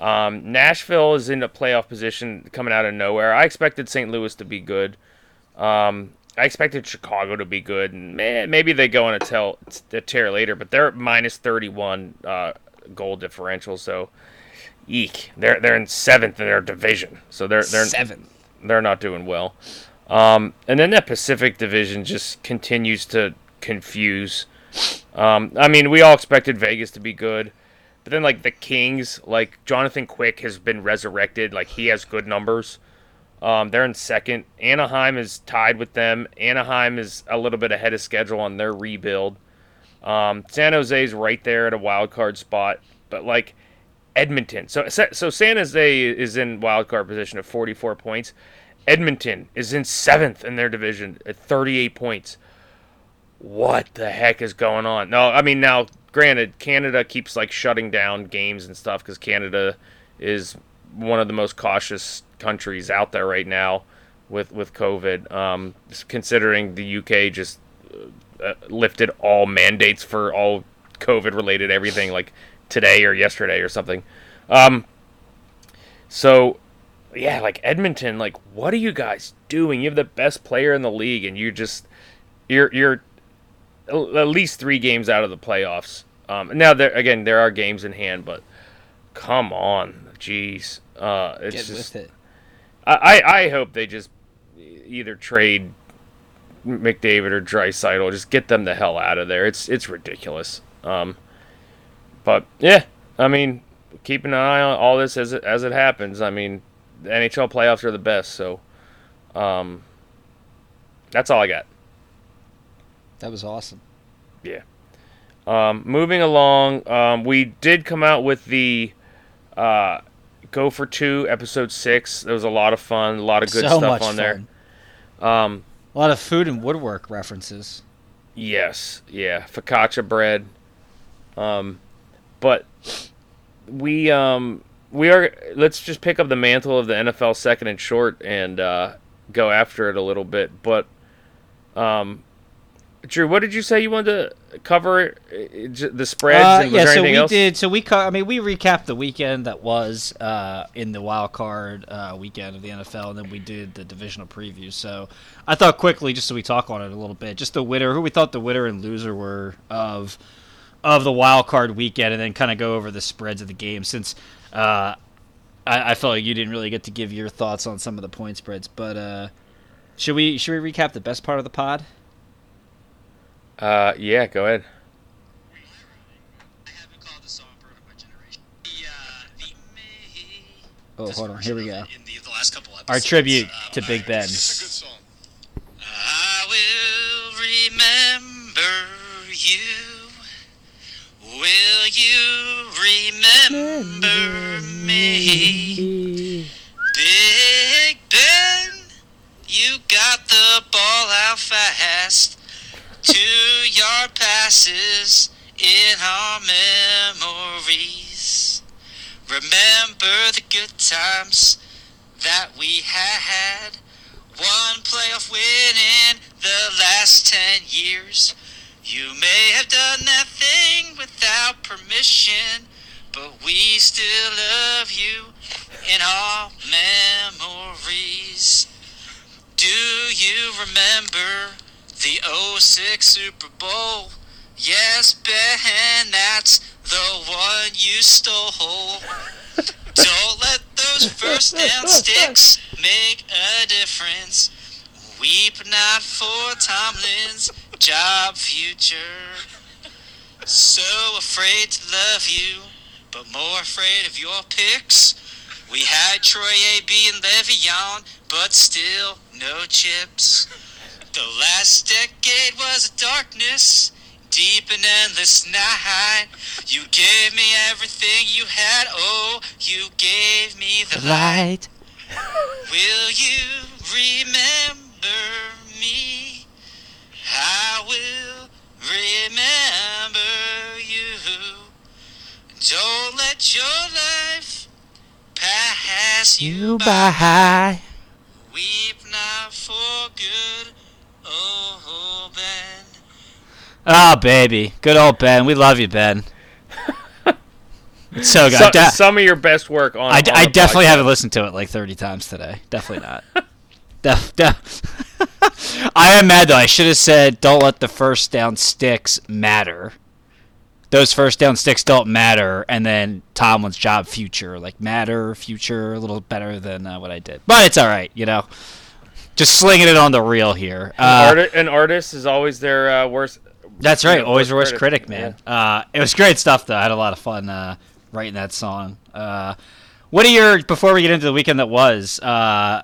Um, Nashville is in a playoff position coming out of nowhere. I expected St. Louis to be good. Um, I expected Chicago to be good, and man, maybe they go on a, tell, a tear later, but they're minus 31 uh, goal differential, so eek. They're they're in seventh in their division, so they're they're Seven. they're not doing well. Um, and then that Pacific Division just continues to confuse. Um, I mean, we all expected Vegas to be good, but then like the Kings, like Jonathan Quick has been resurrected. Like he has good numbers. Um, they're in second. Anaheim is tied with them. Anaheim is a little bit ahead of schedule on their rebuild. Um, San Jose's right there at a wild card spot, but like Edmonton. So so San Jose is in wild card position at 44 points. Edmonton is in seventh in their division at 38 points. What the heck is going on? No, I mean now, granted, Canada keeps like shutting down games and stuff because Canada is one of the most cautious countries out there right now with with COVID. Um, considering the UK just uh, lifted all mandates for all COVID related everything like today or yesterday or something. Um, so yeah, like Edmonton, like what are you guys doing? You have the best player in the league, and you just you're you're at least three games out of the playoffs. Um, now there again, there are games in hand, but come on, jeez, uh, it's Get just. with it. I, I I hope they just either trade McDavid or Draisaitl, just get them the hell out of there. It's it's ridiculous. Um, but yeah, I mean, keep an eye on all this as it as it happens. I mean, the NHL playoffs are the best, so um, that's all I got. That was awesome. Yeah. Um, moving along, um, we did come out with the uh, Go for Two episode six. There was a lot of fun, a lot of good so stuff on there. Um, A lot of food and woodwork references. Yes, yeah, focaccia bread. Um, but we um we are let's just pick up the mantle of the NFL second and short and uh, go after it a little bit. But um, Drew, what did you say you wanted to cover? uh, The spreads? Uh, yeah, there so we else? did. So we, co- I mean, we recapped the weekend that was uh, in the wild card uh, weekend of the NFL, and then we did the divisional preview. So I thought quickly, just so we talk on it a little bit, just the winner, who we thought the winner and loser were of of the wild card weekend, and then kind of go over the spreads of the game since. Uh, I, I felt like you didn't really get to give your thoughts on some of the point spreads, but uh, should we should we recap the best part of the pod? Uh, yeah, go ahead. I haven't called the song Bird of My Generation. The, uh, the May Oh, hold on, here we go. In the, the last couple episodes. Our tribute uh, to Big Ben. It's a good song. I will remember you. Will you remember me? Big Ben, you got the ball out fast. Two yard passes in our memories. Remember the good times that we had. One playoff win in the last ten years. You may have done that thing without permission, but we still love you in our memories. Do you remember the 06 Super Bowl? Yes, Ben, that's the one you stole. Don't let those first down sticks make a difference. Weep not for Tomlin's job future. So afraid to love you, but more afraid of your picks. We had Troy A.B. and Le'Veon, but still no chips. The last decade was a darkness, deep and endless night. You gave me everything you had, oh, you gave me the light. Will you remember me? I will remember you. Don't let your life pass you by. Weep not for good, oh Ben. Oh, baby. Good old Ben. We love you, Ben. It's so good. So- I, de- some of your best work on. I, on I definitely podcast. haven't listened to it like 30 times today. Definitely not. def, def. I am mad, though. I should have said, don't let the first down sticks matter. Those first down sticks don't matter. And then Tomlin's job future. Like, matter, future, a little better than uh, what I did. But it's all right, you know? Just slinging it on the reel here. Uh, Arti- an artist is always their uh, worst. That's right. Always worst worst critic. man. Uh, it was great stuff, though. I had a lot of fun uh, writing that song. Uh, what are your before we get into the weekend that was? Uh,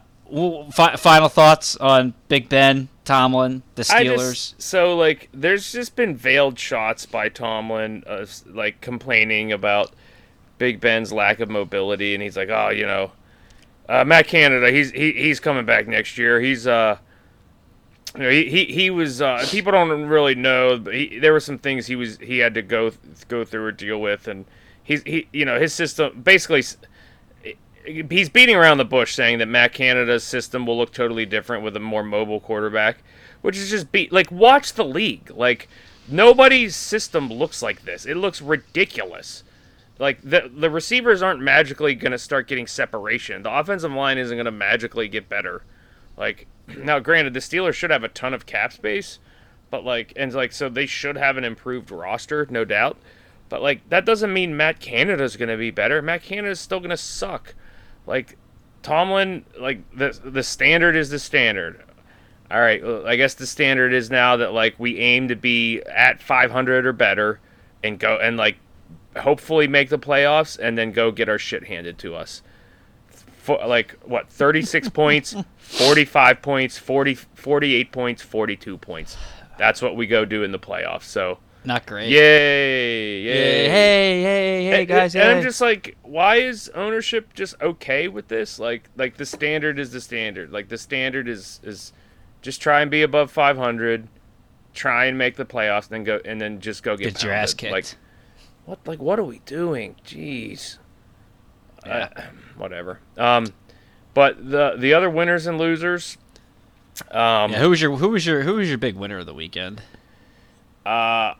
fi- final thoughts on Big Ben Tomlin, the Steelers. just, so like, there's just been veiled shots by Tomlin, uh, like complaining about Big Ben's lack of mobility, and he's like, oh, you know, uh, Matt Canada, he's he, he's coming back next year. He's uh, you know, he he, he was uh, people don't really know, but he, there were some things he was he had to go go through or deal with, and he's he you know his system basically. He's beating around the bush, saying that Matt Canada's system will look totally different with a more mobile quarterback, which is just be like watch the league. Like nobody's system looks like this. It looks ridiculous. Like the the receivers aren't magically going to start getting separation. The offensive line isn't going to magically get better. Like now, granted, the Steelers should have a ton of cap space, but like and like so they should have an improved roster, no doubt. But like that doesn't mean Matt Canada's going to be better. Matt Canada's still going to suck. Like Tomlin, like the the standard is the standard. All right, I guess the standard is now that like we aim to be at 500 or better, and go and like hopefully make the playoffs, and then go get our shit handed to us. For, like what 36 points 45 points 40 48 points 42 points that's what we go do in the playoffs so Not great. yay yay Hey, hey, hey, hey, and, guys. and hey. I'm just like, why is ownership just okay with this? Like, like the standard is the standard. Like the standard is is just try and be above 500, try and make the playoffs, and then go and then just go get, Get your ass kicked. Like, what? Like, what are we doing? Jeez. Yeah. Uh, whatever. Um, but the the other winners and losers. Um, yeah, who was your who was your who was your big winner of the weekend? uh,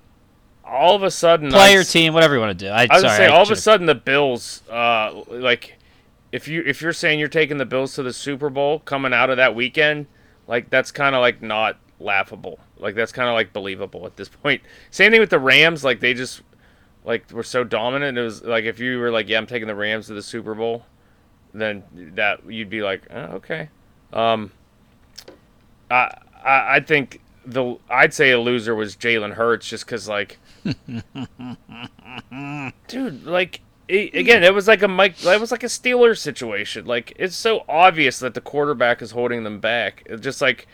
all of a sudden, Player, I'd- team, whatever you want to do. I, I was sorry, say, I all of a sudden the Bills, uh, like, if you if you're saying you're taking the Bills to the Super Bowl coming out of that weekend, like that's kind of like not laughable. Like that's kind of like believable at this point. Same thing with the Rams. Like they just like we were so dominant. It was like if you were like, yeah, I'm taking the Rams to the Super Bowl, then that you'd be like, oh, okay. Um, I I I think the I'd say a loser was Jalen Hurts just because like dude, like again, it was like a Mike, it was like a Steelers situation. Like it's so obvious that the quarterback is holding them back. It's just like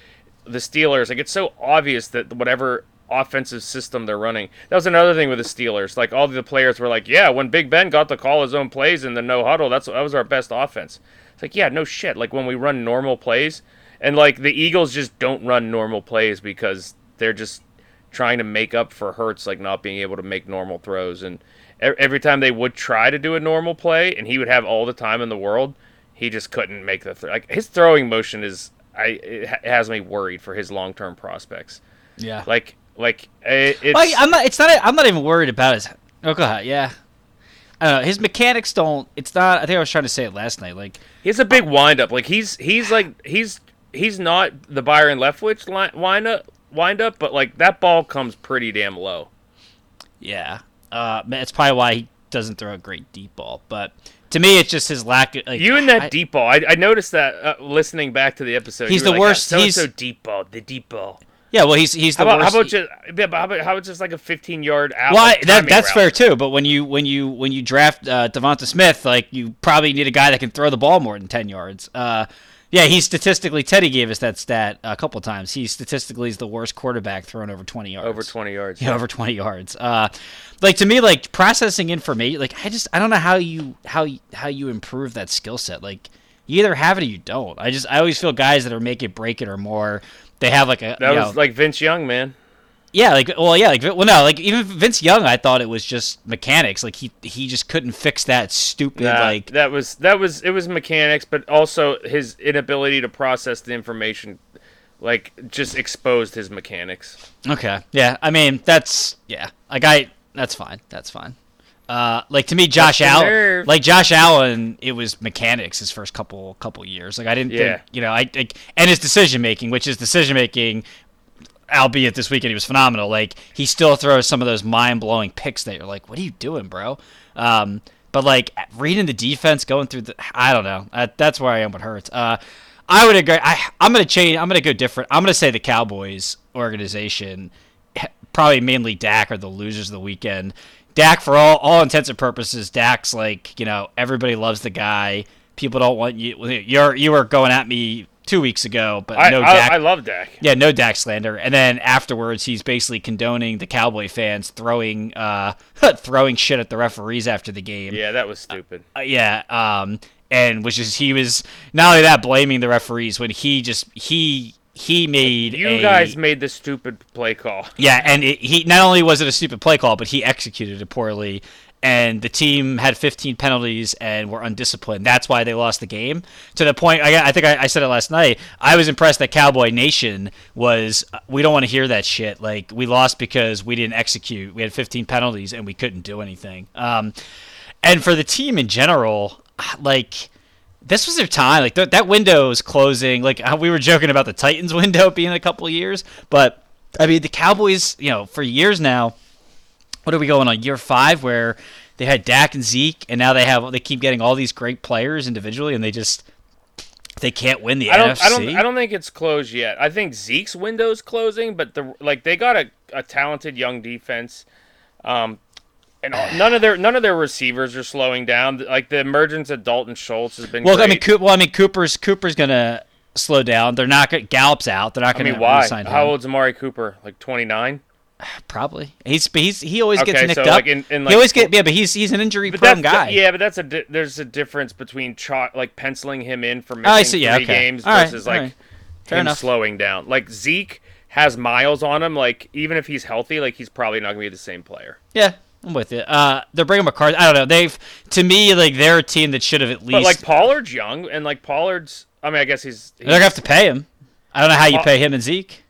the Steelers, like it's so obvious that whatever offensive system they're running. That was another thing with the Steelers. Like all the players were like, "Yeah, when Big Ben got to call his own plays in the no huddle, that's that was our best offense." It's like, yeah, no shit. Like when we run normal plays, and like the Eagles just don't run normal plays because they're just trying to make up for Hurts like not being able to make normal throws and every time they would try to do a normal play and he would have all the time in the world he just couldn't make the th- like his throwing motion is I it has me worried for his long-term prospects Yeah. like like eh, it's Well, I'm not. It's not. I'm not even worried about his. Oh, go ahead. Yeah. I don't know. His mechanics don't. It's not. I think I was trying to say it last night. Like, he has a big windup like he's he's like he's he's not the Byron Leftwich line, windup windup but like that ball comes pretty damn low yeah. Uh, it's probably why he doesn't throw a great deep ball. But to me, it's just his lack. Of, like You and that I- deep ball. I, I noticed that uh, listening back to the episode. He's the like, worst- So he's- so deep ball. The deep ball. Yeah. Well, he's he's the How about, how about just yeah, but how about how about just like a 15 yard out? Well, like, that, that's route? fair too. But when you when you when you draft uh, Devonta Smith, like you probably need a guy that can throw the ball more than ten yards. Uh, yeah, he's statistically. Teddy gave us that stat a couple times. He statistically is the worst quarterback thrown over twenty yards. Over 20 yards. Yeah, over 20 yards. Uh, like to me, like processing information, like I just I don't know how you how you- how you improve that skill set. Like you either have it or you don't. I just I always feel guys that are make it break it or more. They have like a That was know- like Vince Young, man. yeah like well yeah like well no like even Vince Young I thought it was just mechanics like he he just couldn't fix that stupid Nah, like that was that was it was mechanics, but also his inability to process the information, like just exposed his mechanics. Okay. Yeah. I mean, that's yeah. Like I, that's fine. That's fine. Uh, like to me, Josh Allen, like Josh Allen, it was mechanics his first couple couple years. Like I didn't Yeah. think, you know, I like, and his decision making, which is decision making, albeit this weekend he was phenomenal. Like he still throws some of those mind blowing picks that you're like, what are you doing, bro? Um, but like reading the defense, going through the, I don't know. Uh, that's where I am with Hurts. Uh, I would agree. I, I'm gonna change. I'm gonna go different. I'm gonna say the Cowboys organization, probably mainly Dak, are the losers of the weekend. Dak, for all all intents and purposes, Dak's like you know everybody loves the guy. People don't want you. You're you were going at me two weeks ago, but I, no I, Dak. I love Dak. yeah, no Dak slander. And then afterwards, he's basically condoning the Cowboy fans throwing uh, throwing shit at the referees after the game. Yeah, that was stupid. Uh, yeah, um, and which is he was not only that blaming the referees when he just he he made you a- guys made the stupid play call. yeah, and it, he not only was it a stupid play call, but he executed it poorly. And the team had 15 penalties and were undisciplined. That's why they lost the game. To the point, I, I think I, I said it last night. I was impressed that Cowboy Nation was. uh, We don't want to hear that shit. Like we lost because we didn't execute. We had 15 penalties and we couldn't do anything. Um, and for the team in general, like this was their time. Like th- that window is closing. Like how we were joking about the Titans window being a couple years, but I mean the Cowboys, you know, for years now. What are we going on year five where they had Dak and Zeke, and now they have they keep getting all these great players individually, and they just they can't win the I don't. NFC. I don't. I don't think it's closed yet. I think Zeke's window's closing, but the like they got a, a talented young defense. Um, and all, none of their none of their receivers are slowing down. Like the emergence of Dalton Schultz has been. well, I mean, Coop, well, I mean, Cooper's Cooper's gonna slow down. They're not gonna Gallup's out. They're not gonna mean, why? him. How old's Amari Cooper? Like twenty nine. Probably. He's he's he always gets Okay, nicked so, up. like, in- in, he always get yeah, but he's he's an injury prone guy. yeah, but that's a di- there's a difference between chalk, like penciling him in for missing Oh, I see, yeah, three okay. games All right, versus all like right. Him enough. slowing down. Like Zeke has miles on him. Like even if he's healthy, like he's probably not gonna be the same player. Yeah, I'm with you. Uh, they're bringing McCarthy. I don't know. They've to me like they're a team that should have at least. But like Pollard's young, and like Pollard's. I mean, I guess he's. they're gonna have to pay him. I don't know how you pay him and Zeke.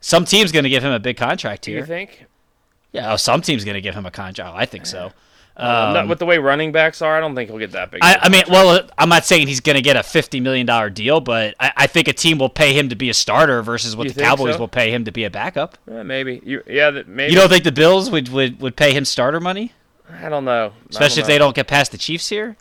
Some team's gonna give him a big contract Do you think? Yeah, oh, some team's gonna give him a contract. Oh, I think so. Uh, not Um, with the way running backs are, I don't think he'll get that big. I, I, mean, well, I'm not saying he's going to get a fifty million dollar deal, but I, I think a team will pay him to be a starter versus what You the Cowboys so? will pay him to be a backup. Eh, maybe you. Yeah, that maybe. You don't think the Bills would, would, would pay him starter money, I don't know. especially if they don't get past the Chiefs here?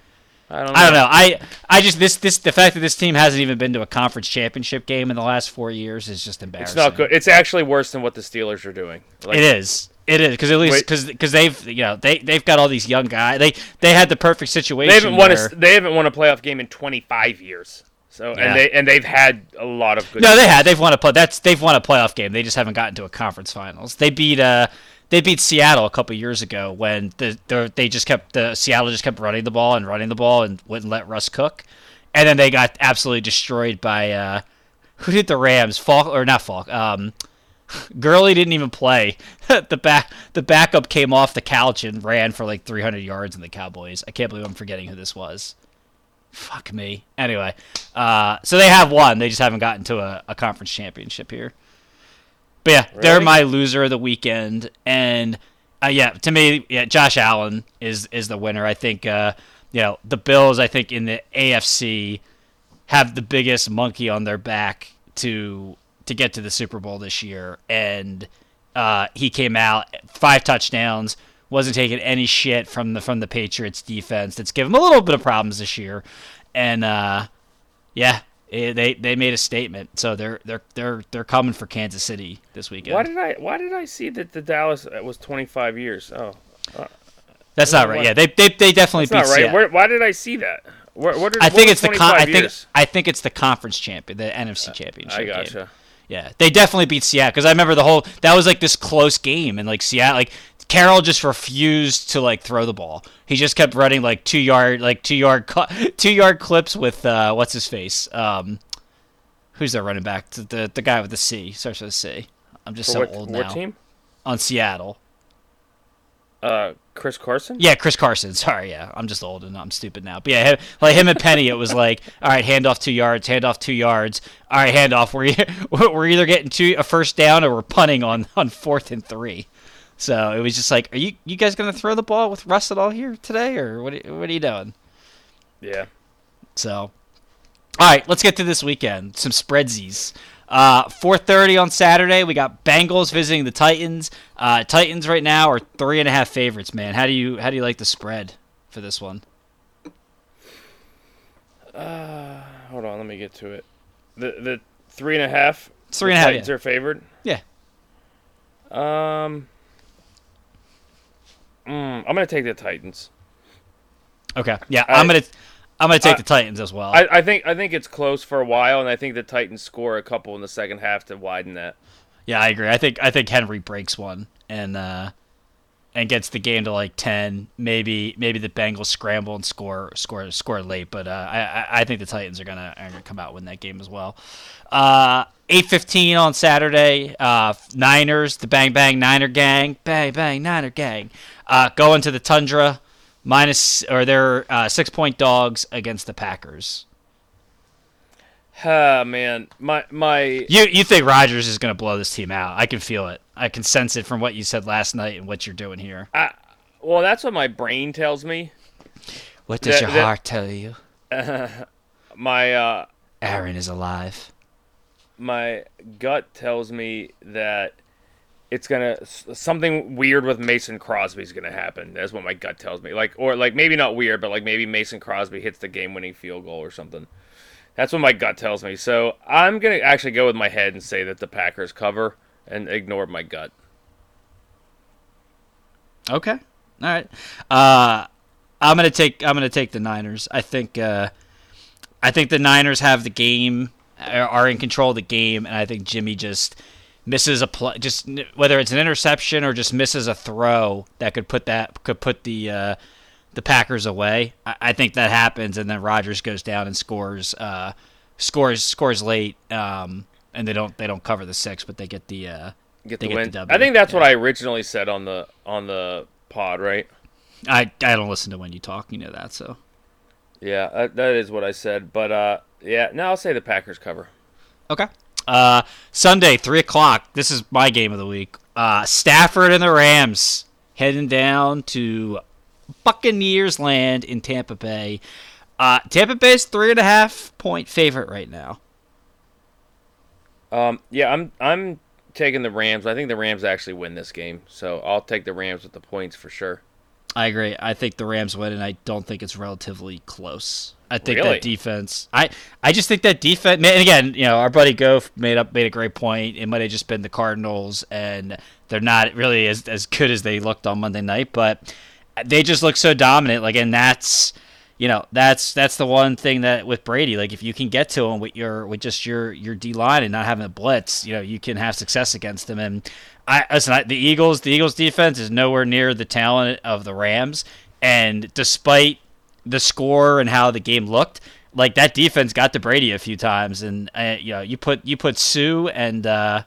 I don't know. I don't know. I I just this this the fact that this team hasn't even been to a conference championship game in the last four years is just embarrassing. It's not good. It's actually worse than what the Steelers are doing. Like, It is. It is because at least Wait. because they've you know they they've got all these young guys. They they had the perfect situation. They haven't won a they haven't won a playoff game in 25 years. So Yeah. and they and they've had a lot of good. No, they had. They've won a play. That's they've won a playoff game. They just haven't gotten to a conference finals. They beat uh they beat Seattle a couple years ago when the, the they just kept the Seattle just kept running the ball and running the ball and wouldn't let Russ cook, and then they got absolutely destroyed by uh who did the Rams? Faulk or not Faulk? Um, Gurley didn't even play. the back the backup came off the couch and ran for like 300 yards in the Cowboys. I can't believe I'm forgetting who this was. Fuck me. Anyway, uh, so they have won. They just haven't gotten to a, a conference championship here. But yeah, they're my loser of the weekend, and uh, yeah, to me, yeah, Josh Allen is is the winner. I think uh, you know the Bills. I think in the AFC have the biggest monkey on their back to to get to the Super Bowl this year, and uh, he came out five touchdowns, wasn't taking any shit from the from the Patriots defense. That's given him a little bit of problems this year, and uh, yeah, eh, they they made a statement. So they're they're they're they're coming for Kansas City this weekend. Why did I why did I see that the Dallas uh, was 25 years? Oh, That's not right. Yeah, they they, they definitely not beat right. Seattle. Where, why did I see that? Where, where did, I think it's the con- I think years? I think it's the conference champion, the NFC championship. I game. Yeah, they definitely beat Seattle because I remember the whole that was like this close game and like Seattle like Carroll just refused to like throw the ball. He just kept running like two yard like two yard two yard clips with uh what's his face um who's their running back the the, the guy with the C starts with a C. I'm just For so what, old what now team? on Seattle. Uh, Chris Carson. Yeah, Chris Carson. Sorry, yeah, I'm just old and I'm stupid now. But yeah, him, like him and Penny, it was like, all right, hand off two yards, hand off two yards. All right, hand off. We're we're either getting two a first down or we're punting on on fourth and three. So it was just like, are you you guys gonna throw the ball with Russ at all here today, or what? are- What are you doing? Yeah. So, all right, let's get to this weekend. Some spreadsies. Uh, 4:30 on Saturday, we got Bengals visiting the Titans. Uh, Titans right now are three and a half favorites. Man, how do you how do you like the spread for this one? Uh, Hold on, let me get to it. The the three and a half. It's three the and a half, Titans yeah. are favored. Yeah. Um. mm, I'm gonna take the Titans. Okay. Yeah, I- I'm gonna I'm gonna take I- the Titans as well. I, I think I think it's close for a while, and I think the Titans score a couple in the second half to widen that. yeah, I agree. I think I think Henry breaks one and uh, and gets the game to like ten. Maybe maybe the Bengals scramble and score score score late, but uh, I I- I think the Titans are gonna are gonna come out win that game as well. Uh, eight fifteen on Saturday. Uh, Niners, the Bang Bang Niner Gang, Bang Bang Niner Gang, uh, going to the Tundra, minus or they're uh, six point dogs against the Packers. Ah man, my my You you think Rodgers is going to blow this team out? I can feel it. I can sense it from what you said last night and what you're doing here. well, that's what my brain tells me. What does That- your that- heart tell you? My uh Aaron is alive. my gut tells me that it's gonna something weird with Mason Crosby is gonna happen. That's what my gut tells me. Like or like maybe not weird, but like maybe Mason Crosby hits the game-winning field goal or something. That's what my gut tells me. So I'm gonna actually go with my head and say that the Packers cover and ignore my gut. Okay. All right. Uh, I'm gonna take I'm gonna take the Niners. I think uh, I think the Niners have the game, are are in control of the game, and I think Jimmy just misses a play, just whether it's an interception or just misses a throw that could put that could put the uh, the Packers away. I, I think that happens, and then Rodgers goes down and scores uh, scores scores late, um, and they don't they don't cover the six, but they get the uh, Get They the get the win. W, I think that's what. I originally said on the on the pod, right? I I don't listen to when you talk, you know that, so. Yeah, that, that is what I said. But uh, yeah, now I'll say the Packers cover. Okay. Uh, Sunday, three o'clock. This is my game of the week. Uh, Stafford and the Rams heading down to Buccaneers land in Tampa Bay. Uh, Tampa Bay's three and a half point favorite right now. Um, yeah, I'm I'm taking the Rams. I think the Rams actually win this game, so I'll take the Rams with the points for sure. I agree. I think the Rams win, and I don't think it's relatively close. I think Really? that defense. I I just think that defense. And again, you know, our buddy Goff made up made a great point. It might have just been the Cardinals, and they're not really as as good as they looked on Monday night, but they just look so dominant. Like, and that's you know that's that's the one thing that with Brady, like if you can get to him with your with just your your D line and not having a blitz, you know you can have success against him. And I listen, I, the Eagles, the Eagles defense is nowhere near the talent of the Rams, and despite the score and how the game looked, like that defense got to Brady a few times, and uh, you know you put you put Sue and uh,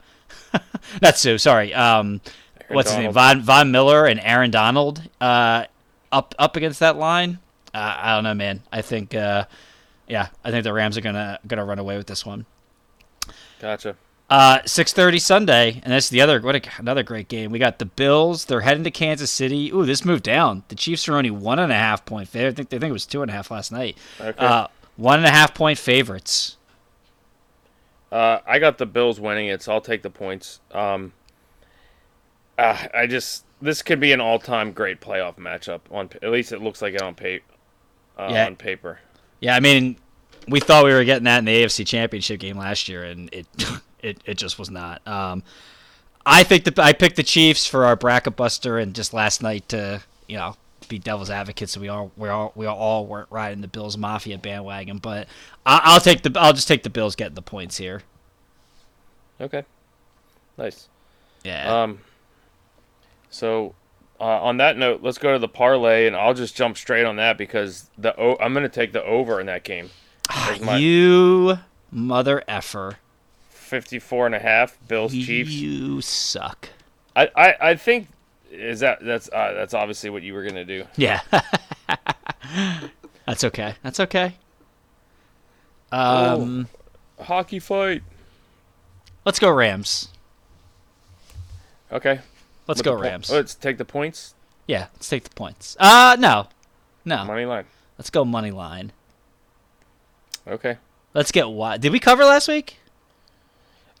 not Sue, sorry, um, what's his name, Donald. Von Von Miller and Aaron Donald uh, up up against that line. Uh, I don't know, man. I think, uh, yeah, I think the Rams are gonna gonna run away with this one. Gotcha. Uh, six thirty Sunday, and that's the other what a, another great game. We got the Bills. They're heading to Kansas City. Ooh, this moved down. The Chiefs are only one and a half point favorite. I think they think it was two and a half last night. Okay. Uh, one and a half point favorites. Uh, I got the Bills winning it, so I'll take the points. Um, uh, I just this could be an all-time great playoff matchup. On at least it looks like it on pa- uh, Yeah. on paper. Yeah, I mean, we thought we were getting that in the AFC Championship game last year, and it it, it just was not. Um, I think that I picked the Chiefs for our bracket buster, and just last night to you know be devil's advocates, so we all we all we all weren't riding the Bills Mafia bandwagon. But I, I'll take the I'll just take the Bills getting the points here. Okay. Nice. Yeah. Um. So, uh, on that note, let's go to the parlay, and I'll just jump straight on that because the o- I'm going to take the over in that game. My you mother effer. 54 and a half Bills Chiefs. You suck. I, I, I think is that that's uh, that's obviously what you were going to do. Yeah. That's okay. That's okay. Um, Hockey fight. let's go Rams. Okay. Let's With go the po- Rams. Let's take the points. Yeah, let's take the points. Uh no. No. Money line. Let's go money line. Okay. Let's get what? Did we cover last week?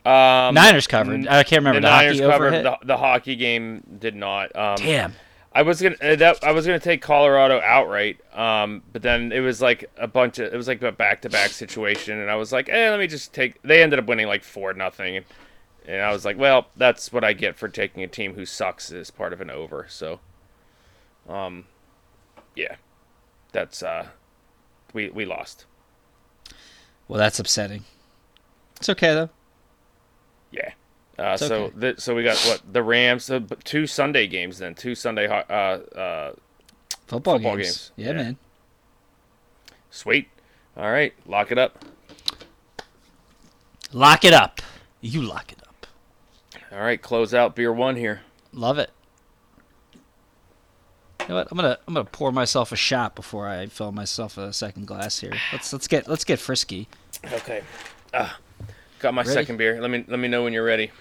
Um, Niners covered. I can't remember the the, Niners hockey covered. The, the hockey game did not. Um, Damn. I was gonna uh, that I was gonna take Colorado outright, um, but then it was like a bunch of it was like a back to back situation, and I was like, eh, let me just take. They ended up winning like four nothing, and, and I was like, well, that's what I get for taking a team who sucks as part of an over. So, um, yeah, that's uh, we we lost. Well, that's upsetting. It's okay though. Yeah. Uh, so okay. th- so we got what the Rams uh, two Sunday games then two Sunday uh, uh, Football, Football games. games. Yeah, Yeah. man. sweet. All right, lock it up. Lock it up. You lock it up. All right, close out beer one here. Love it. You know what? I'm gonna I'm gonna pour myself a shot before I fill myself a second glass here. Let's let's get let's get frisky. Okay. Ah, got my Ready? second beer. Let me let me know when you're ready.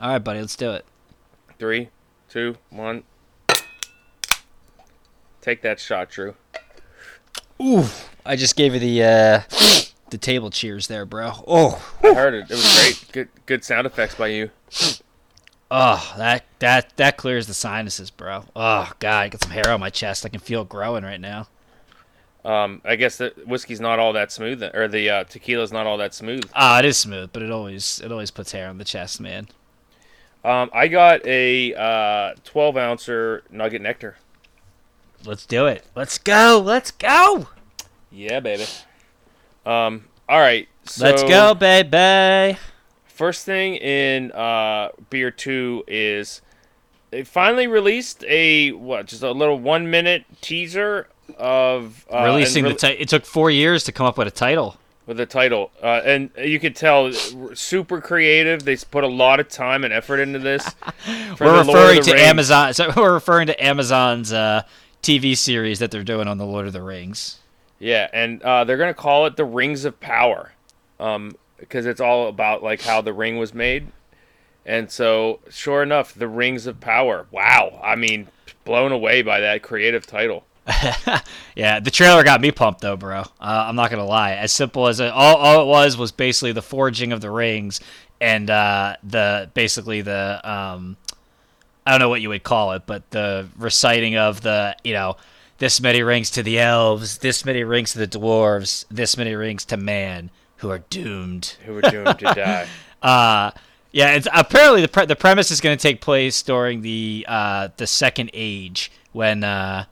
All right, buddy. Let's do it. Three, two, one. Take that shot, Drew. Ooh, I just gave you the uh, the table cheers there, bro. Oh, I heard it. It was great. Good good sound effects by you. oh, that that that clears the sinuses, bro. Oh God, I got some hair on my chest. I can feel it growing right now. Um, I guess the whiskey's not all that smooth, or the uh, tequila's not all that smooth. Ah, it is smooth, but it always it always puts hair on the chest, man. Um, I got a uh, 12 ouncer nugget nectar. Let's do it. Let's go. Let's go. Yeah, baby. Um, all right. So Let's go, baby. First thing in uh, beer two is they finally released a what? Just a little one minute teaser of uh, Releasing and the title. it took four years to come up with a title. with a title, uh, and you could tell super creative. They put a lot of time and effort into this. We're the Lord of referring to Rings. Amazon. So we're referring to Amazon's uh, TV series that they're doing on the Lord of the Rings. Yeah, and uh, they're gonna call it the Rings of Power, um, because it's all about like how the ring was made. And so, sure enough, the Rings of Power. Wow, I mean, blown away by that creative title. Yeah, the trailer got me pumped though, bro. Uh, I'm not gonna lie. As simple as it, all, all it was was basically the forging of the rings and uh, the basically the um, I don't know what you would call it, but the reciting of the you know this many rings to the elves, this many rings to the dwarves, this many rings to man who are doomed. Who are doomed to die. Uh, yeah, it's apparently the pre- the premise is going to take place during the uh, the second age when uh,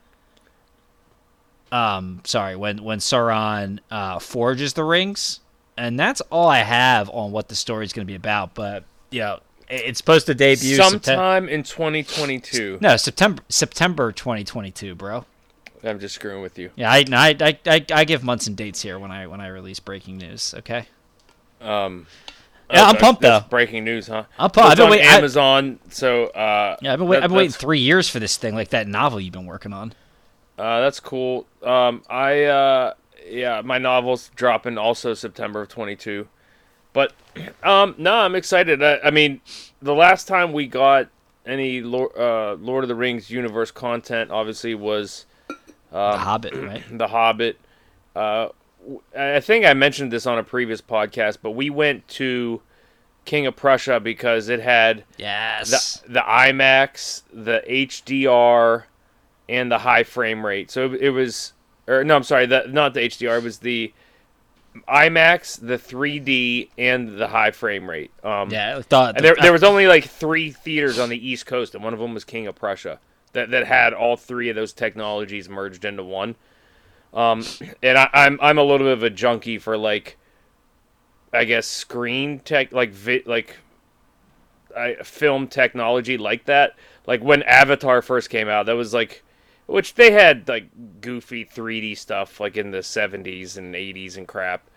um sorry when when Sauron uh, forges the rings, and that's all I have on what the story's going to be about. But you know, it's supposed to debut Septem- Sometime in 2022. no September September 2022, bro. I'm just screwing with you. Yeah, I, no, I, I, I, I give months and dates here when I when I release breaking news. Okay. Um, Yeah, I'm pumped, though. Breaking news, huh? I'm pumped. So I've been waiting. wait- I- Amazon. so uh, Yeah, I've been, wait- that- I've been waiting three years for this thing, like that novel you've been working on. Uh, that's cool. Um, I uh, yeah, my novel's dropping also September of 22. But um, no, I'm excited. I, I mean, the last time we got any Lord, uh, Lord of the Rings universe content, obviously, was the um, Hobbit, right? The Hobbit. Uh, I think I mentioned this on a previous podcast, but we went to King of Prussia because it had Yes. the the IMAX, the HDR, and the high frame rate. So it, it was, or no, I'm sorry, the, not the HDR. It was the IMAX, the 3D, and the high frame rate. Um, yeah, I thought And there, there was only like three theaters on the East Coast, and one of them was King of Prussia that that had all three of those technologies merged into one. Um, and I, I'm I'm a little bit of a junkie for like, I guess screen tech, like vi- like, I, film technology like that. Like when Avatar first came out, that was like, which they had like goofy 3D stuff like in the 70s and 80s and crap,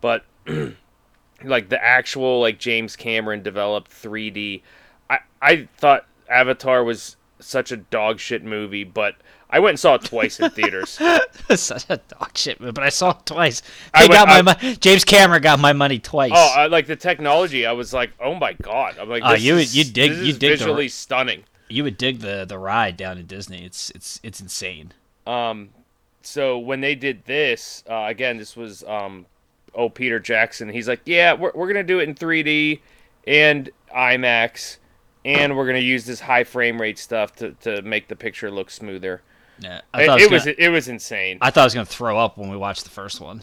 but like the actual like James Cameron developed 3D. I I thought Avatar was such a dog shit movie, but I went and saw it twice in theaters. such a dog shit, movie, but I saw it twice. I They got my I- money. James Cameron got my money twice. Oh, I, like the technology, I was like, oh my god! I'm like, Oh, you- is, you dig- you dig the- visually stunning. You would dig the the ride down in Disney. It's it's it's insane. Um, so when they did this, uh, again, this was um, oh Peter Jackson. He's like, yeah, we're we're gonna do it in 3D and IMAX, and we're gonna use this high frame rate stuff to to make the picture look smoother. Yeah, I It, thought it was, was gonna, it was insane. I thought I was gonna throw up when we watched the first one.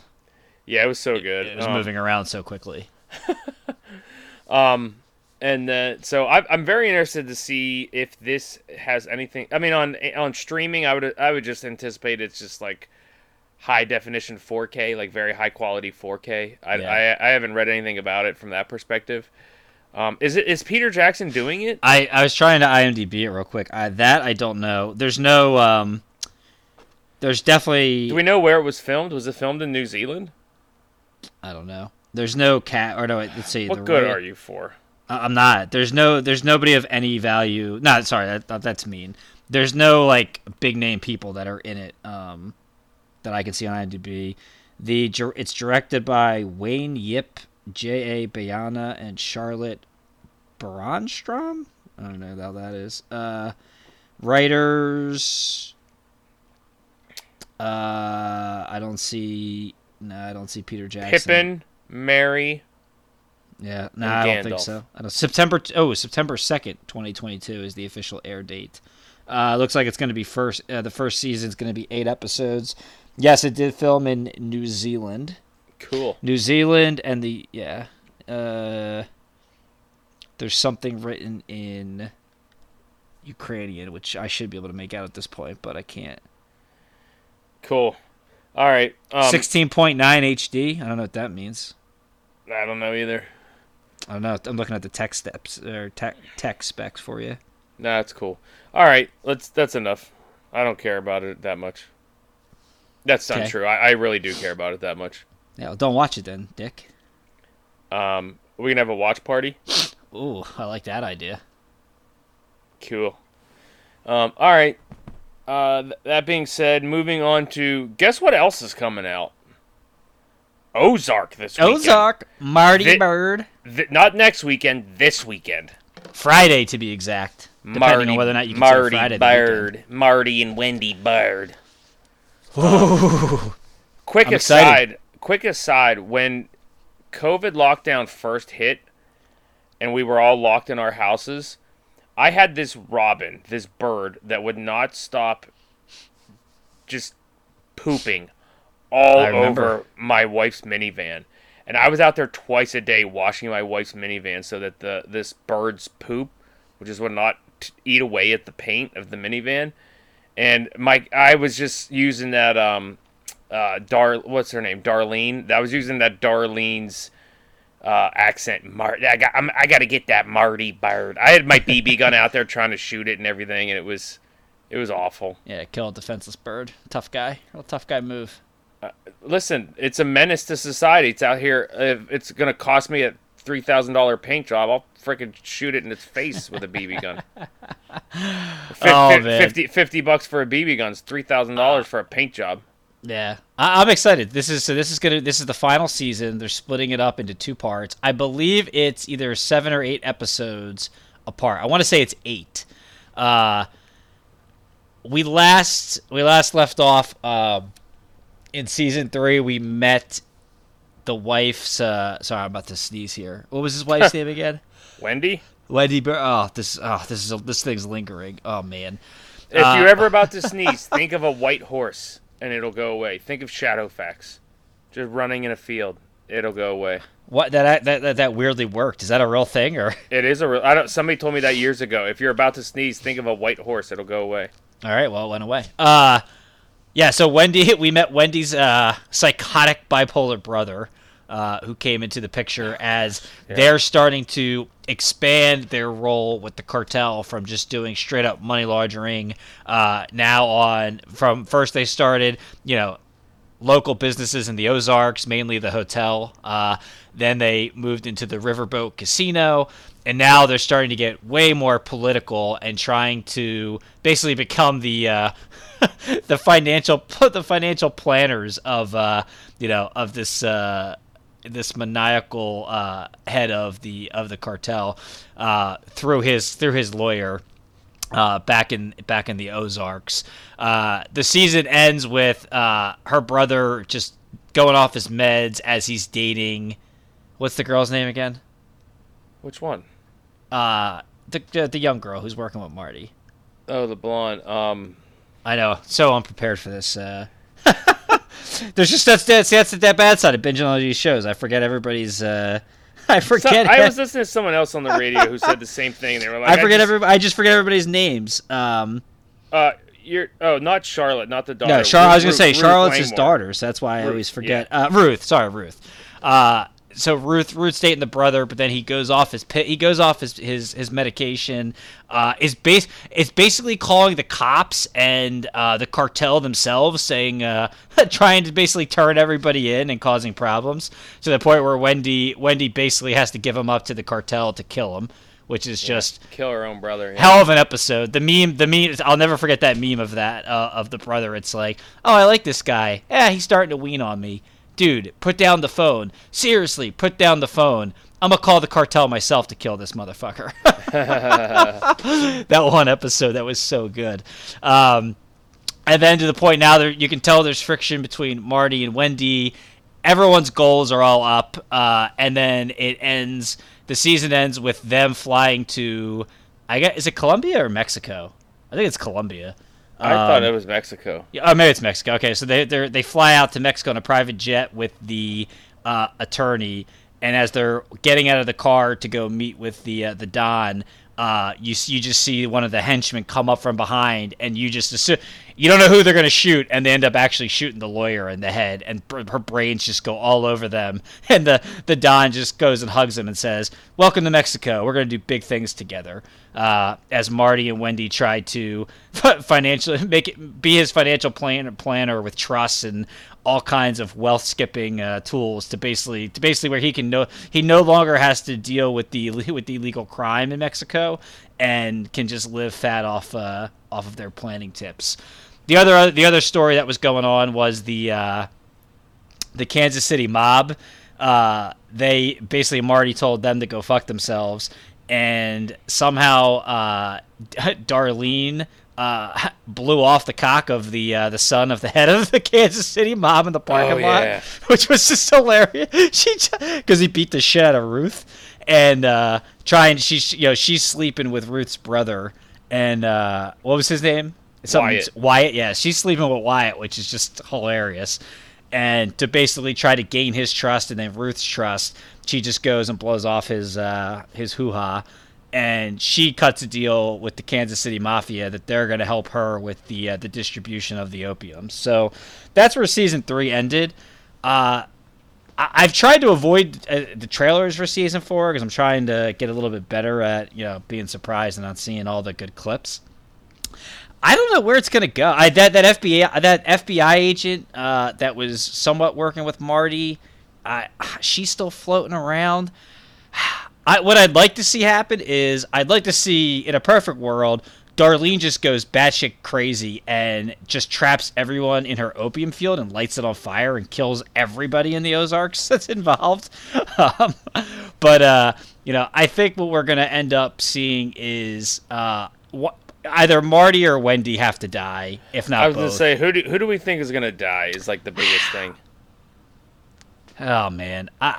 Yeah, it was so good. It was Um, moving around so quickly. Um, and uh, so I, I'm very interested to see if this has anything. I mean, on on streaming, I would I would just anticipate it's just like high definition 4K, like very high quality 4K. I, Yeah. I, I haven't read anything about it from that perspective. Um, is it is Peter Jackson doing it? I, I was trying to IMDb it real quick. I, that I don't know. There's no. Um, there's definitely. Do we know where it was filmed? Was it filmed in New Zealand? I don't know. There's no cat. Or no, let's see. What the good are you for? I'm not. There's no. There's nobody of any value. No, sorry. That, that- that's mean. There's no like big name people that are in it. Um, that I can see on IMDb. The it's directed by Wayne Yip, J. A. Bayona, and Charlotte Baranstrom. I don't know how that is. Uh, writers. Uh, I don't see. No, I don't see Peter Jackson. Pippin, Mary. Yeah, no, I don't think so. I don't, September. t- Oh, September second, twenty twenty two is the official air date. Uh, looks like it's going to be first. Uh, the first season is going to be eight episodes. Yes, it did film in New Zealand. Cool. New Zealand and the yeah. Uh, there's something written in Ukrainian, which I should be able to make out at this point, but I can't. Cool. All right. Um, Sixteen point nine HD. I don't know what that means. I don't know either. I don't know. I'm looking at the tech steps or tech tech specs for you. No, that's cool. All right, let's. That's enough. I don't care about it that much. That's not Okay. true. I, I really do care about it that much. Yeah, well, don't watch it then, Dick. Um, we can have a watch party. Ooh, I like that idea. Cool. Um, all right. Uh, th- that being said, moving on to guess what else is coming out? Ozark this weekend. Ozark, Marty Byrde, Th- not next weekend. This weekend. Friday to be exact. Depending Marty, on whether or not you consider Marty Friday Bird, Marty and Wendy Byrde. Quick I'm aside, excited. quick aside. When COVID lockdown first hit, and we were all locked in our houses, I had this robin, this bird that would not stop, just pooping all over my wife's minivan. And I was out there twice a day washing my wife's minivan so that the this bird's poop, which is what not t- eat away at the paint of the minivan. And my I was just using that um uh Dar what's her name Darlene. I was using that Darlene's uh accent. Mar- I got I'm, I got to get that Marty Byrde. I had my BB gun out there trying to shoot it and everything, and it was it was awful. Yeah, kill a defenseless bird. Tough guy. Real tough guy move. Listen, it's a menace to society. It's out here. If it's gonna cost me a three thousand dollar paint job, I'll freaking shoot it in its face with a BB gun. Oh, fif- man. 50, 50 bucks for a BB gun is three thousand dollars for a paint job. Yeah, I- I'm excited. This is so. This is gonna. This is the final season. They're splitting it up into two parts. I believe it's either seven or eight episodes apart. I want to say it's eight. Uh, we last we last left off um, in season three. We met the wife's. Uh, sorry, I'm about to sneeze here. What was his wife's name again? Wendy, Wendy. Bur- oh, this. Oh, this is this thing's lingering. Oh man. if Uh, you're ever about to sneeze, think of a white horse and it'll go away. Think of Shadowfax, just running in a field. It'll go away. What that that that, that weirdly worked. Is that a real thing or? It is a real. I don't. Somebody told me that years ago. If you're about to sneeze, think of a white horse. It'll go away. All right, well, it went away. Uh, yeah. So Wendy, we met Wendy's uh, psychotic bipolar brother, uh, who came into the picture as they're starting to expand their role with the cartel from just doing straight up money laundering. Uh, now on from first they started, you know, local businesses in the Ozarks, mainly the hotel. Uh, then they moved into the Riverboat Casino, and now they're starting to get way more political and trying to basically become the uh, the financial the financial planners of uh, you know of this. Uh, this maniacal uh, head of the of the cartel uh, through his through his lawyer uh, back in back in the Ozarks. The season ends with her brother just going off his meds as he's dating. What's the girl's name again? Which one? Uh, the the, the young girl who's working with Marty. Oh, the blonde. Um, I know, so unprepared for this. Uh, there's just that's that's that's that bad side of binging all these shows. I forget everybody's. Uh, I so- forget. I was listening to someone else on the radio who said the same thing. They were like, I forget just, every. I just forget everybody's names. Um, Uh, you're oh, not Charlotte, not the daughter. No, Char- I was gonna say Ruth Charlotte's his daughter, so that's why I always forget. Uh, Ruth, sorry, Ruth. Uh, so Ruth, Ruth's dating the brother, but then he goes off his he goes off his his, his medication. Uh, is base it's basically calling the cops and uh, the cartel themselves, saying uh, trying to basically turn everybody in and causing problems to the point where Wendy Wendy basically has to give him up to the cartel to kill him, which is just Kill her own brother. yeah. hell of an episode. The meme, the meme. I'll never forget that meme of that uh, of the brother. It's like, oh, I like this guy. Yeah, he's starting to wean on me, dude. Put down the phone. Seriously, put down the phone. I'm gonna call the cartel myself to kill this motherfucker. that one episode that was so good. Um, and then to the point now, you can tell there's friction between Marty and Wendy. Everyone's goals are all up, uh, and then it ends. The season ends with them flying to, I guess, is it Colombia or Mexico? I think it's Colombia. I thought Um, it was Mexico. yeah, oh, maybe it's Mexico. Okay, so they they they fly out to Mexico in a private jet with the uh, attorney, and as they're getting out of the car to go meet with the uh, the Don, uh, you you just see one of the henchmen come up from behind, and you just assume you don't know who they're going to shoot, and they end up actually shooting the lawyer in the head, and her brains just go all over them, and the the Don just goes and hugs him and says, "Welcome to Mexico. We're going to do big things together." Uh, as Marty and Wendy try to financially make it be his financial plan planner with trusts and all kinds of wealth skipping uh, tools to basically to basically where he can no he no longer has to deal with the with the illegal crime in Mexico and can just live fat off uh, off of their planning tips. The other the other story that was going on was the uh, the Kansas City mob. Uh, they basically Marty told them to go fuck themselves, and somehow uh, Darlene uh, blew off the cock of the uh, the son of the head of the Kansas City mob in the parking Oh, lot, yeah. which was just hilarious. She because he beat the shit out of Ruth, and uh, trying she's you know she's sleeping with Ruth's brother, and uh, what was his name? Something- Wyatt. Wyatt, yeah, she's sleeping with Wyatt, which is just hilarious. And to basically try to gain his trust and then Ruth's trust, she just goes and blows off his uh, his hoo ha, and she cuts a deal with the Kansas City Mafia that they're going to help her with the uh, the distribution of the opium. So that's where season three ended. Uh, I- I've tried to avoid uh, the trailers for season four because I'm trying to get a little bit better at you know being surprised and not seeing all the good clips. I don't know where it's gonna go. I that that FBI that FBI agent uh, that was somewhat working with Marty, she's still floating around. I, what I'd like to see happen is I'd like to see in a perfect world, Darlene just goes batshit crazy and just traps everyone in her opium field and lights it on fire and kills everybody in the Ozarks that's involved. Um, but uh, you know, I think what we're gonna end up seeing is uh, what either Marty or Wendy have to die, if not I was both. gonna say who do who do we think is gonna die is like the biggest thing. Oh man, I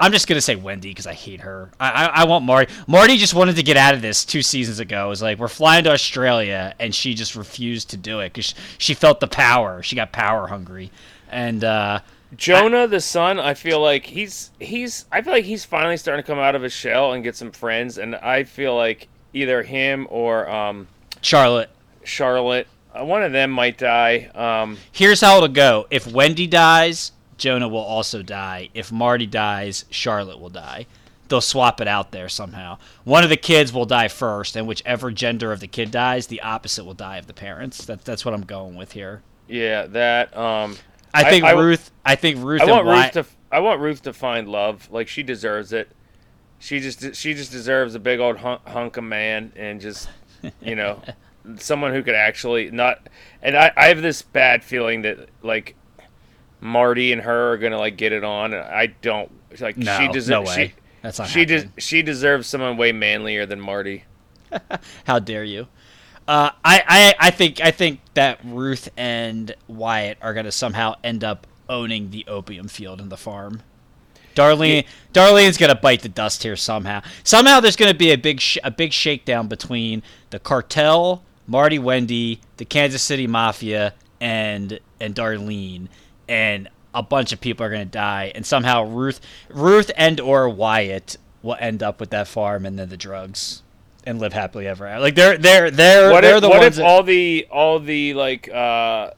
I'm just gonna say Wendy because I hate her. I, I I want Marty. Marty just wanted to get out of this two seasons ago. It was like we're flying to Australia, and she just refused to do it because she felt the power. She got power hungry, and uh, Jonah, the son, I feel like he's he's I feel like he's finally starting to come out of his shell and get some friends, and I feel like either him or um, Charlotte. Charlotte, uh, one of them might die. Um, Here's how it'll go: if Wendy dies, Jonah will also die. If Marty dies, Charlotte will die. They'll swap it out there somehow. One of the kids will die first, and whichever gender of the kid dies, the opposite will die of the parents. That's that's what I'm going with here. yeah, that. Um, I think I- Ruth. I think Ruth. I want Wyatt, Ruth to. I want Ruth to find love. Like she deserves it. She just she just deserves a big old hunk, hunk of man and just you know someone who could actually not. And I I have this bad feeling that like Marty and her are gonna like get it on. And I don't like No, she no deserves. way. She, That's not she des- she deserves someone way manlier than Marty. How dare you? Uh, I, I I think I think that Ruth and Wyatt are gonna somehow end up owning the opium field and the farm. Darlene Darlene's gonna bite the dust here somehow. Somehow there's gonna be a big sh- a big shakedown between the cartel, Marty Wendy, the Kansas City Mafia, and and Darlene, and a bunch of people are gonna die, and somehow Ruth Ruth and or Wyatt will end up with that farm and then the drugs and live happily ever after. Like they're they're they're What they're if the what ones. if that- all the all the like uh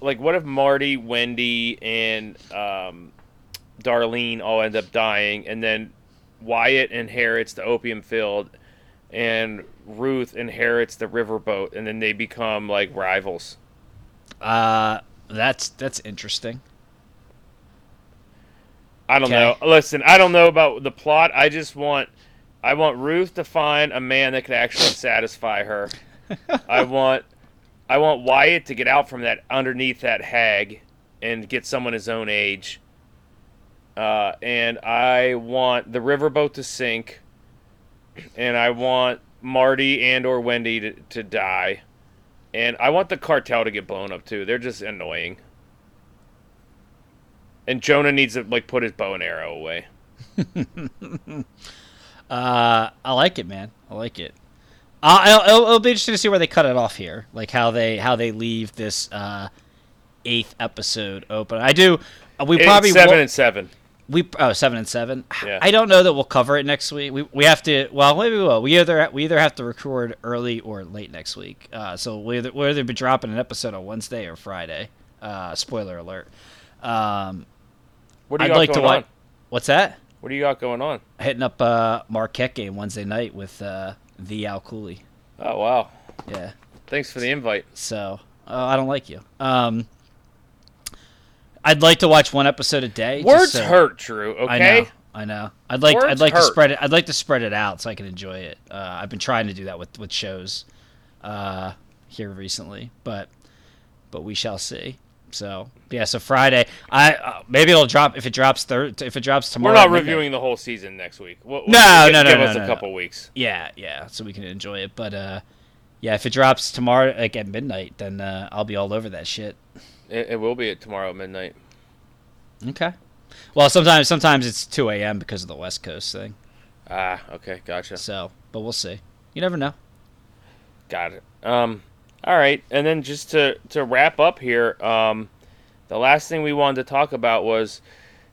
like what if Marty, Wendy, and um Darlene all end up dying, and then Wyatt inherits the opium field, and Ruth inherits the riverboat, and then they become like rivals. uh, that's that's interesting. I don't Okay. know. Listen, I don't know about the plot. I just want I want Ruth to find a man that could actually satisfy her. I want I want Wyatt to get out from that underneath that hag and get someone his own age. Uh, and I want the riverboat to sink. And I want Marty and or Wendy to, to die. And I want the cartel to get blown up too. They're just annoying. And Jonah needs to like put his bow and arrow away. Uh, I like it, man. I like it. Uh, it'll, it'll, be interesting to see where they cut it off here, like how they how they leave this uh, eighth episode open. I do. uh, We It's probably seven won't- and seven. We oh seven and seven. Yeah. I don't know that we'll cover it next week. We we have to. Well, maybe we will. We either we either have to record early or late next week. Uh, so we either we'll either be dropping an episode on Wednesday or Friday. Uh, spoiler alert. Um, What do you I'd got like to watch. on? What's that? What do you got going on? Hitting up uh, Marquette game Wednesday night with uh, the Al Cooley. Oh wow! Yeah. Thanks for the invite. So uh, I don't like you. Um, I'd like to watch one episode a day. Words so- hurt, Drew. Okay. I know. I know. I'd like. Words I'd like to spread it. I'd like to spread it out so I can enjoy it. Uh, I've been trying to do that with with shows uh, here recently, but but we shall see. So yeah. So Friday, I uh, maybe it'll drop if it drops third. If it drops tomorrow. We're not reviewing the whole season next week. We'll, No, give, no, no, Give no, us no, a no. couple weeks. Yeah, yeah. So we can enjoy it, but uh, yeah, if it drops tomorrow like at midnight, then uh, I'll be all over that shit. It, it will be at tomorrow at midnight. Okay. Well, sometimes sometimes it's two a.m. because of the West Coast thing. Ah, okay, gotcha. So, but we'll see. You never know. Got it. Um, all right, and then just to to wrap up here, um, the last thing we wanted to talk about was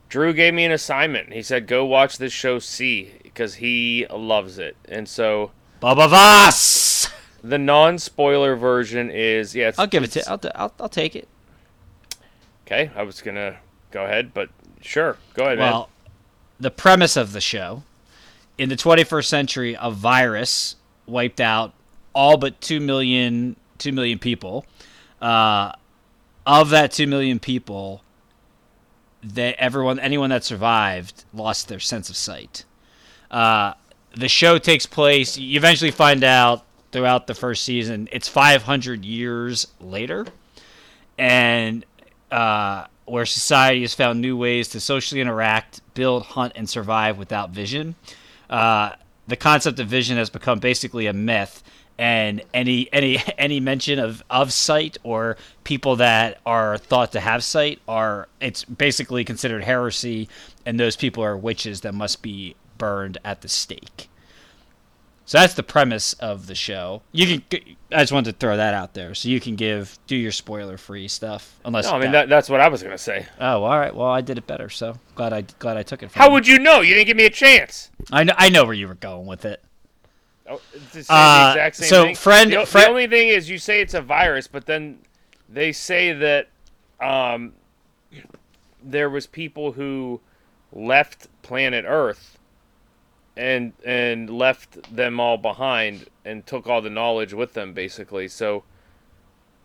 Drew gave me an assignment. He said, "Go watch this show See because he loves it." And so Baba Voss. the non-spoiler version is yeah. I'll give it to. I'll, I'll I'll take it. Okay, I was gonna go ahead, but sure, go ahead, man. Well, the premise of the show in the 21st century, a virus wiped out all but 2 million, 2 million people. Uh, of that 2 million people, they, everyone, anyone that survived lost their sense of sight. Uh, the show takes place, you eventually find out throughout the first season, it's 500 years later. And uh, where society has found new ways to socially interact, build, hunt, and survive without vision. Uh, the concept of vision has become basically a myth, and any any any mention of of sight or people that are thought to have sight are it's basically considered heresy, and those people are witches that must be burned at the stake. So that's the premise of the show. You can. I just wanted to throw that out there, so you can give do your spoiler free stuff. Unless no, I mean that, that's what I was gonna say. Oh, all right. Well, I did it better, so glad I glad I took it. How you. would you know? You didn't give me a chance. I know I know where you were going with it. Oh, the, Uh, the exact same so thing. friend- the, o- the only thing is you say it's a virus, but then they say that um, there was people who left planet Earth and and left them all behind and took all the knowledge with them, basically. So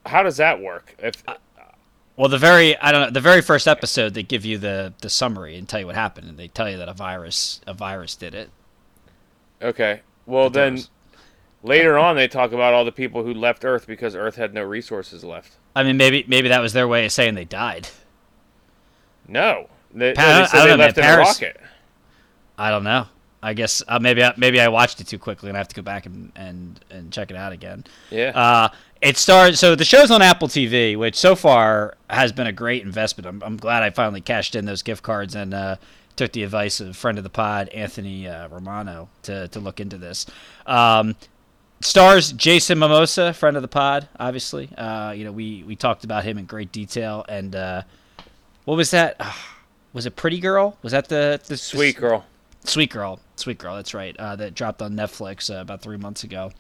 how does that work? If uh, Well, the very I don't know the very first episode they give you the the summary and tell you what happened, and they tell you that a virus a virus did it. okay, well then later on they talk about all the people who left Earth because Earth had no resources left. I mean, maybe maybe that was their way of saying they died. No, they, Pa- no, I don't they know, left man. in a rocket. I don't know. I guess uh, maybe I, maybe I watched it too quickly, and I have to go back and and, and check it out again. Yeah. Uh, it stars. So the show's on Apple TV, which so far has been a great investment. I'm, I'm glad I finally cashed in those gift cards and uh, took the advice of a friend of the pod, Anthony uh, Romano, to to look into this. Um, stars Jason Mimosa, friend of the pod, obviously. Uh, you know, we we talked about him in great detail. And uh, what was that? was it Pretty Girl? Was that the the Sweet girl. Sweet Girl. Sweet Girl. That's right. Uh, that dropped on Netflix uh, about three months ago.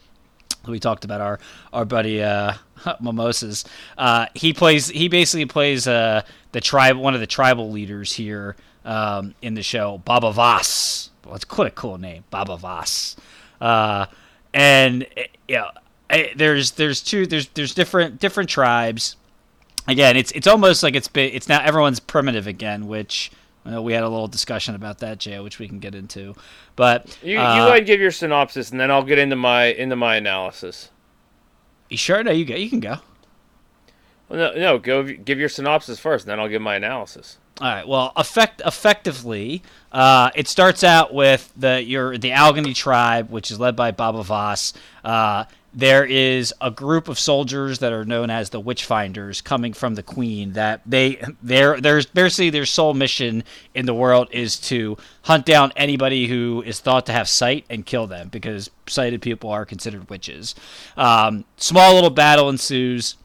We talked about our our buddy uh, Mimosas. Uh, he plays. He basically plays uh, the tribe, one of the tribal leaders here um, in the show, Baba Voss. Well, quite a cool name, Baba Voss. Uh, and eh, yeah, eh, there's there's two there's there's different different tribes. Again, it's it's almost like it's been it's now everyone's primitive again, which. Uh, we had a little discussion about that, Jay, which we can get into. But You, uh, you go ahead and give your synopsis, and then I'll get into my into my analysis. you sure? No, you go. You can go. Well, no, no, go give your synopsis first, and then I'll give my analysis. All right. Well, effect effectively, uh, it starts out with the your the Alkenny tribe, which is led by Baba Voss. There is a group of soldiers that are known as the Witchfinders coming from the Queen. That they their there's basically their sole mission in the world is to hunt down anybody who is thought to have sight and kill them because sighted people are considered witches. Um, small little battle ensues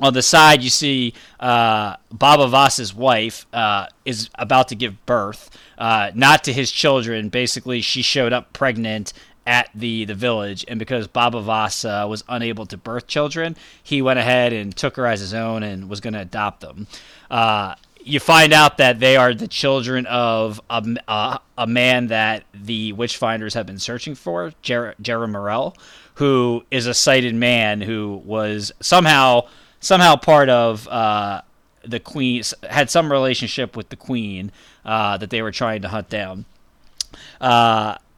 on the side you see uh, Baba Voss's wife uh, is about to give birth, uh, not to his children. Basically, she showed up pregnant at the, the village, and because Baba uh, was unable to birth children, he went ahead and took her as his own and was going to adopt them. Uh, you find out that they are the children of a, a, a man that the Witchfinders have been searching for, Jer- Jerlamarel, who is a sighted man who was somehow somehow part of uh, the queen had some relationship with the queen uh, that they were trying to hunt down.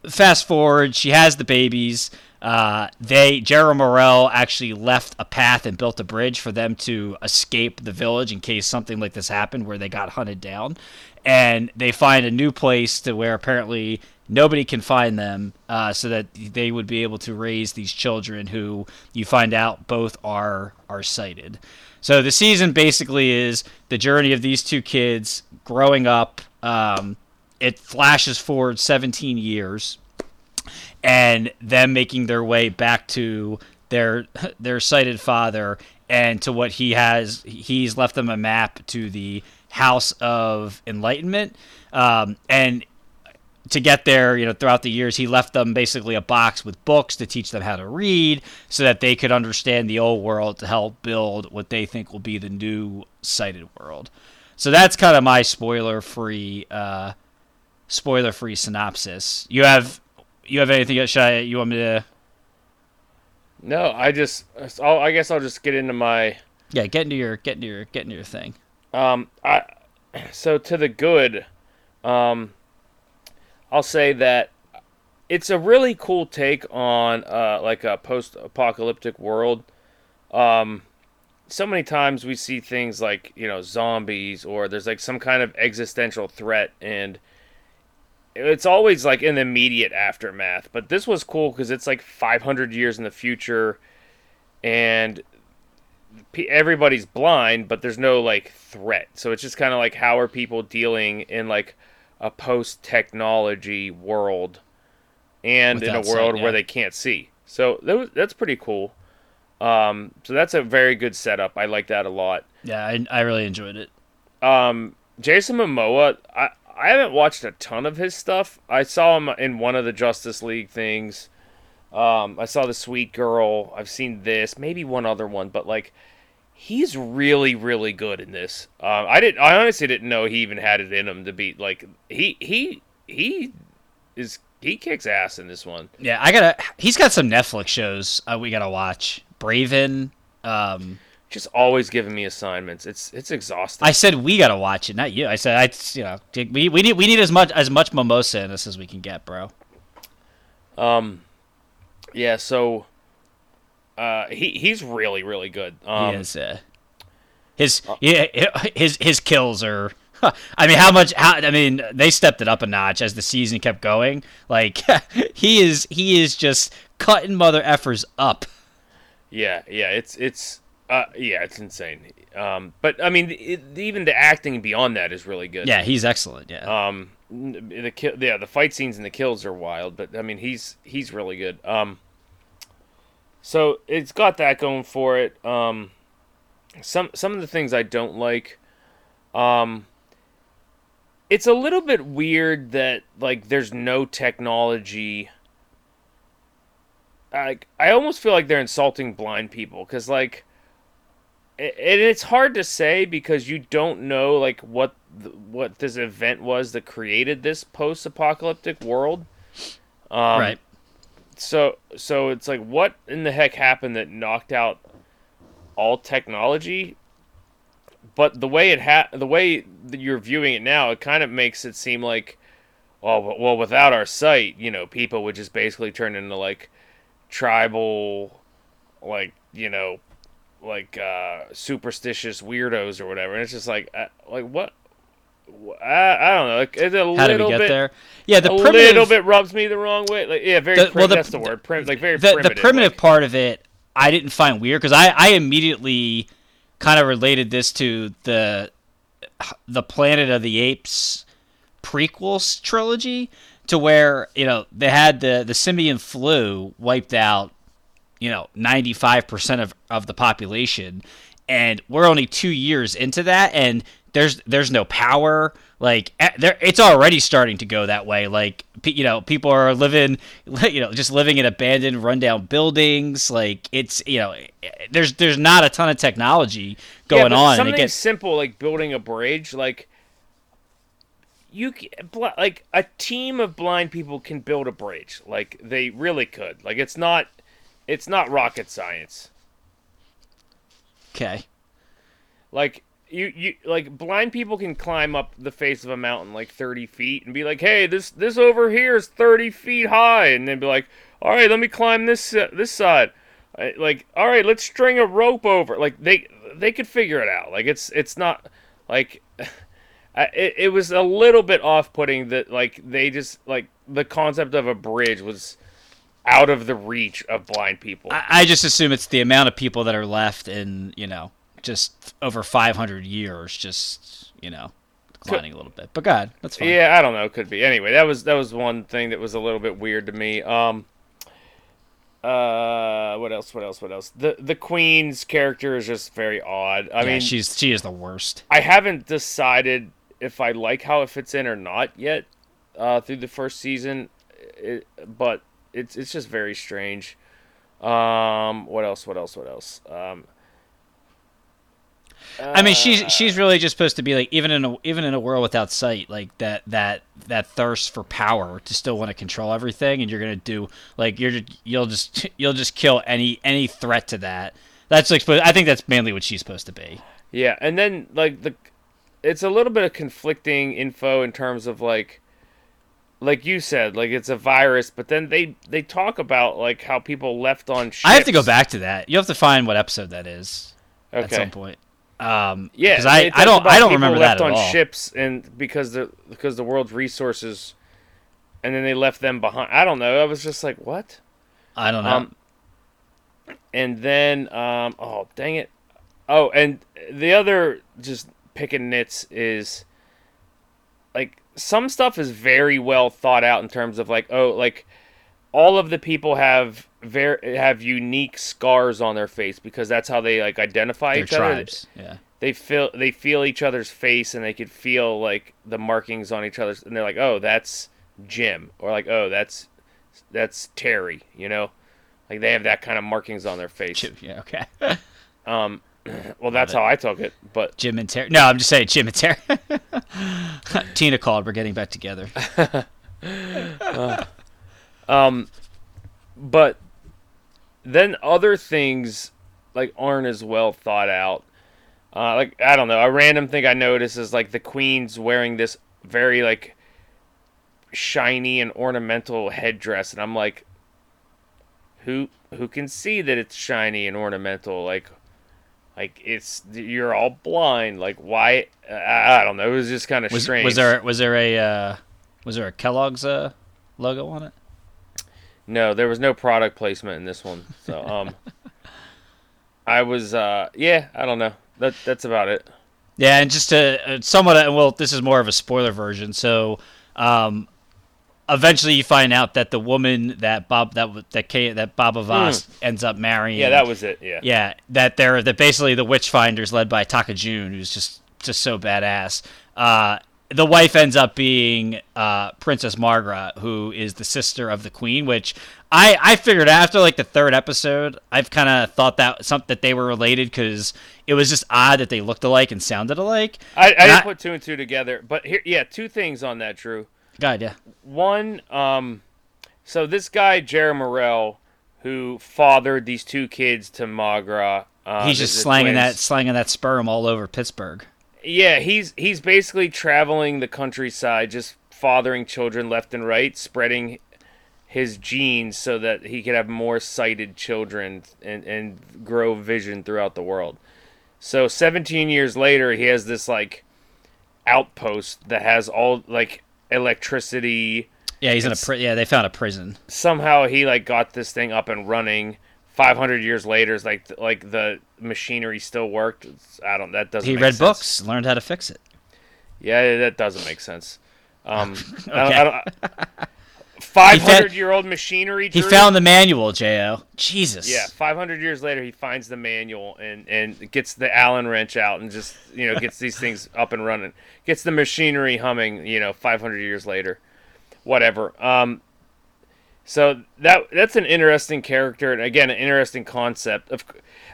Fast forward, she has the babies. Uh, they Jerlamarel actually left a path and built a bridge for them to escape the village in case something like this happened where they got hunted down. And they find a new place to where apparently nobody can find them, uh, so that they would be able to raise these children who you find out both are are sighted. So the season basically is the journey of these two kids growing up. Um, it flashes forward 17 years and them making their way back to their their sighted father and to what he has he's left them a map to the house of enlightenment. Um, and to get there you know throughout the years he left them basically a box with books to teach them how to read so that they could understand the old world to help build what they think will be the new sighted world. So that's kind of my spoiler free uh, spoiler free synopsis you have you have anything else should I, you want me to No, I just, I'll, I guess I'll just get into my yeah get into your get into your get into your thing Um, I so to the good, um, I'll say that it's a really cool take on uh, like a post-apocalyptic world. Um, so many times we see things like you know zombies or there's like some kind of existential threat and it's always like in the immediate aftermath but this was cool because it's like 500 years in the future and everybody's blind, but there's no like threat. So it's just kind of like how are people dealing in like a post technology world and in a Without sight, world yeah. where they can't see. So that was, that's pretty cool. Um, so that's a very good setup. I like that a lot. yeah I, I really enjoyed it Um, Jason Momoa, I I haven't watched a ton of his stuff. I saw him in one of the Justice League things. Um, I saw the Sweet Girl. I've seen this, maybe one other one, but like, he's really, really good in this. Um, I didn't. I honestly didn't know he even had it in him to be like he he he is he kicks ass in this one. yeah I gotta he's got some Netflix shows uh, we gotta watch Braven um Just always giving me assignments. It's it's exhausting. I said we gotta watch it not you I said I you know we, we need we need as much as much mimosa in this as we can get bro Um, yeah. So, uh, he he's really really good. Um, he is uh, his yeah his his kills are I mean how much how I mean they stepped it up a notch as the season kept going like he is he is just cutting mother effers up Yeah, yeah, it's it's uh yeah, it's insane. Um, but I mean, it, even the acting beyond that is really good. yeah he's excellent yeah Um, the kill, yeah, the fight scenes and the kills are wild, but I mean, he's he's really good. Um, so it's got that going for it. Um, some some of the things I don't like, um, it's a little bit weird that like there's no technology. Like I almost feel like they're insulting blind people because like, and it's hard to say because you don't know like what what this event was that created this post-apocalyptic world. Um, right. so so it's like what in the heck happened that knocked out all technology but the way it ha- the way that you're viewing it now it kind of makes it seem like well well without our sight you know people would just basically turn into like tribal like you know like uh superstitious weirdos or whatever and it's just like uh, like what I, I don't know. Like, it's a How did little we get bit, there? Yeah, the a primitive, little bit rubs me the wrong way. Like, yeah, very. The- prim- well, the- that's the word. Prim- like very the, primitive. the primitive like- part of it I didn't find weird because I, I immediately kind of related this to the the Planet of the Apes prequels trilogy to where you know they had the the simian flu wiped out you know 95% of, of the population and we're only two years into that and there's there's no power like eh, there it's already starting to go that way like you know people are living you know just living in abandoned rundown buildings like it's you know eh, there's there's not a ton of technology going but on and Something gets simple like building a bridge, like you, like a team of blind people can build a bridge. Like they really could. Like it's not, it's not rocket science. okay Like you, you like blind people can climb up the face of a mountain like 30 feet and be like, hey, this this over here is 30 feet high, and then be like, all right, let me climb this uh, this side. Like, all right, let's string a rope over. Like they they could figure it out. Like it's it's not like. It, it was a little bit off-putting that like they just like the concept of a bridge was out of the reach of blind people. I, I just assume it's the amount of people that are left in you know just over 500 years just you know declining a little bit but god that's fine Yeah, I don't know. Could be. Anyway, that was that was one thing that was a little bit weird to me. Um. Uh, what else? What else? What else? The the queen's character is just very odd. I Yeah, mean, she's she is the worst I haven't decided if I like how it fits in or not yet. Uh, through the first season, it, but it's it's just very strange. Um, what else? What else? What else? Um. I mean, she's uh, she's really just supposed to be like even in a even in a world without sight, like that that that thirst for power to still want to control everything, and you're gonna do like you're you'll just you'll just kill any any threat to that. That's like I think that's mainly what she's supposed to be. Yeah, and then like the it's a little bit of conflicting info in terms of like like you said, like it's a virus, but then they they talk about like how people left on ships. I have to go back to that. You have to find what episode that is okay. at some point. Um, Yeah, because I, I don't I don't remember left that at on all. ships and because the because the world's resources, and then they left them behind. I don't know. I was just like, what? I don't know. Um, and then um, oh dang it, oh and the other just picking nits is like some stuff is very well thought out in terms of like oh like all of the people have very have unique scars on their face because that's how they like identify Their each other tribes. Yeah. they feel they feel each other's face and they could feel like the markings on each other's and they're like oh that's jim or like oh that's that's terry you know like they have that kind of markings on their face Yeah. Okay. um well that's how i took it but Jim and Terry. No, I'm just saying Jim and Terry. Tina called. We're getting back together. um but then other things like aren't as well thought out uh like i don't know a random thing i noticed is like the queen's wearing this very like shiny and ornamental headdress and i'm like who who can see that it's shiny and ornamental like like it's you're all blind like why i, I don't know it was just kind of Was, strange was there was there a uh, was there a Kellogg's uh, logo on it? No, there was no product placement in this one. So, um, I was, uh, yeah, I don't know. That that's about it. Yeah, and just to uh, somewhat, uh, well, this is more of a spoiler version. So, um, eventually, you find out that the woman that Bob that that Kay, that Baba Voss ends up marrying. Yeah, that was it. Yeah. Yeah, that they're that basically the witch finders led by Tamacti Jun, who's just just so badass. Uh, the wife ends up being uh, Princess Maghra, who is the sister of the queen. Which I I figured after like the third episode, I've kind of thought that something that they were related because it was just odd that they looked alike and sounded alike. I, I didn't put two and two together, but here, yeah, two things on that, Drew. God, yeah. One, um, so this guy Jerry Morrell, who fathered these two kids to Maghra, uh, He's just slanging twins. that slanging that sperm all over Pittsburgh. Yeah, he's he's basically traveling the countryside, just fathering children left and right, spreading his genes so that he could have more sighted children and and grow vision throughout the world. So 17 years later, he has this like outpost that has all like electricity. Yeah, he's in a pri- yeah. They found a prison. Somehow he like got this thing up and running. 500 years later, it's like like the machinery still worked. It's- I don't. That doesn't. He read sense. books, learned how to fix it. Yeah, that doesn't make sense. Um, Okay. I don't, I don't, 500 year old machinery. He found the manual, Jo. Jesus. Yeah, 500 years later, he finds the manual and and gets the Allen wrench out and just you know gets these things up and running. Gets the machinery humming. You know, 500 years later, whatever. Um, so that that's an interesting character and again an interesting concept. Of,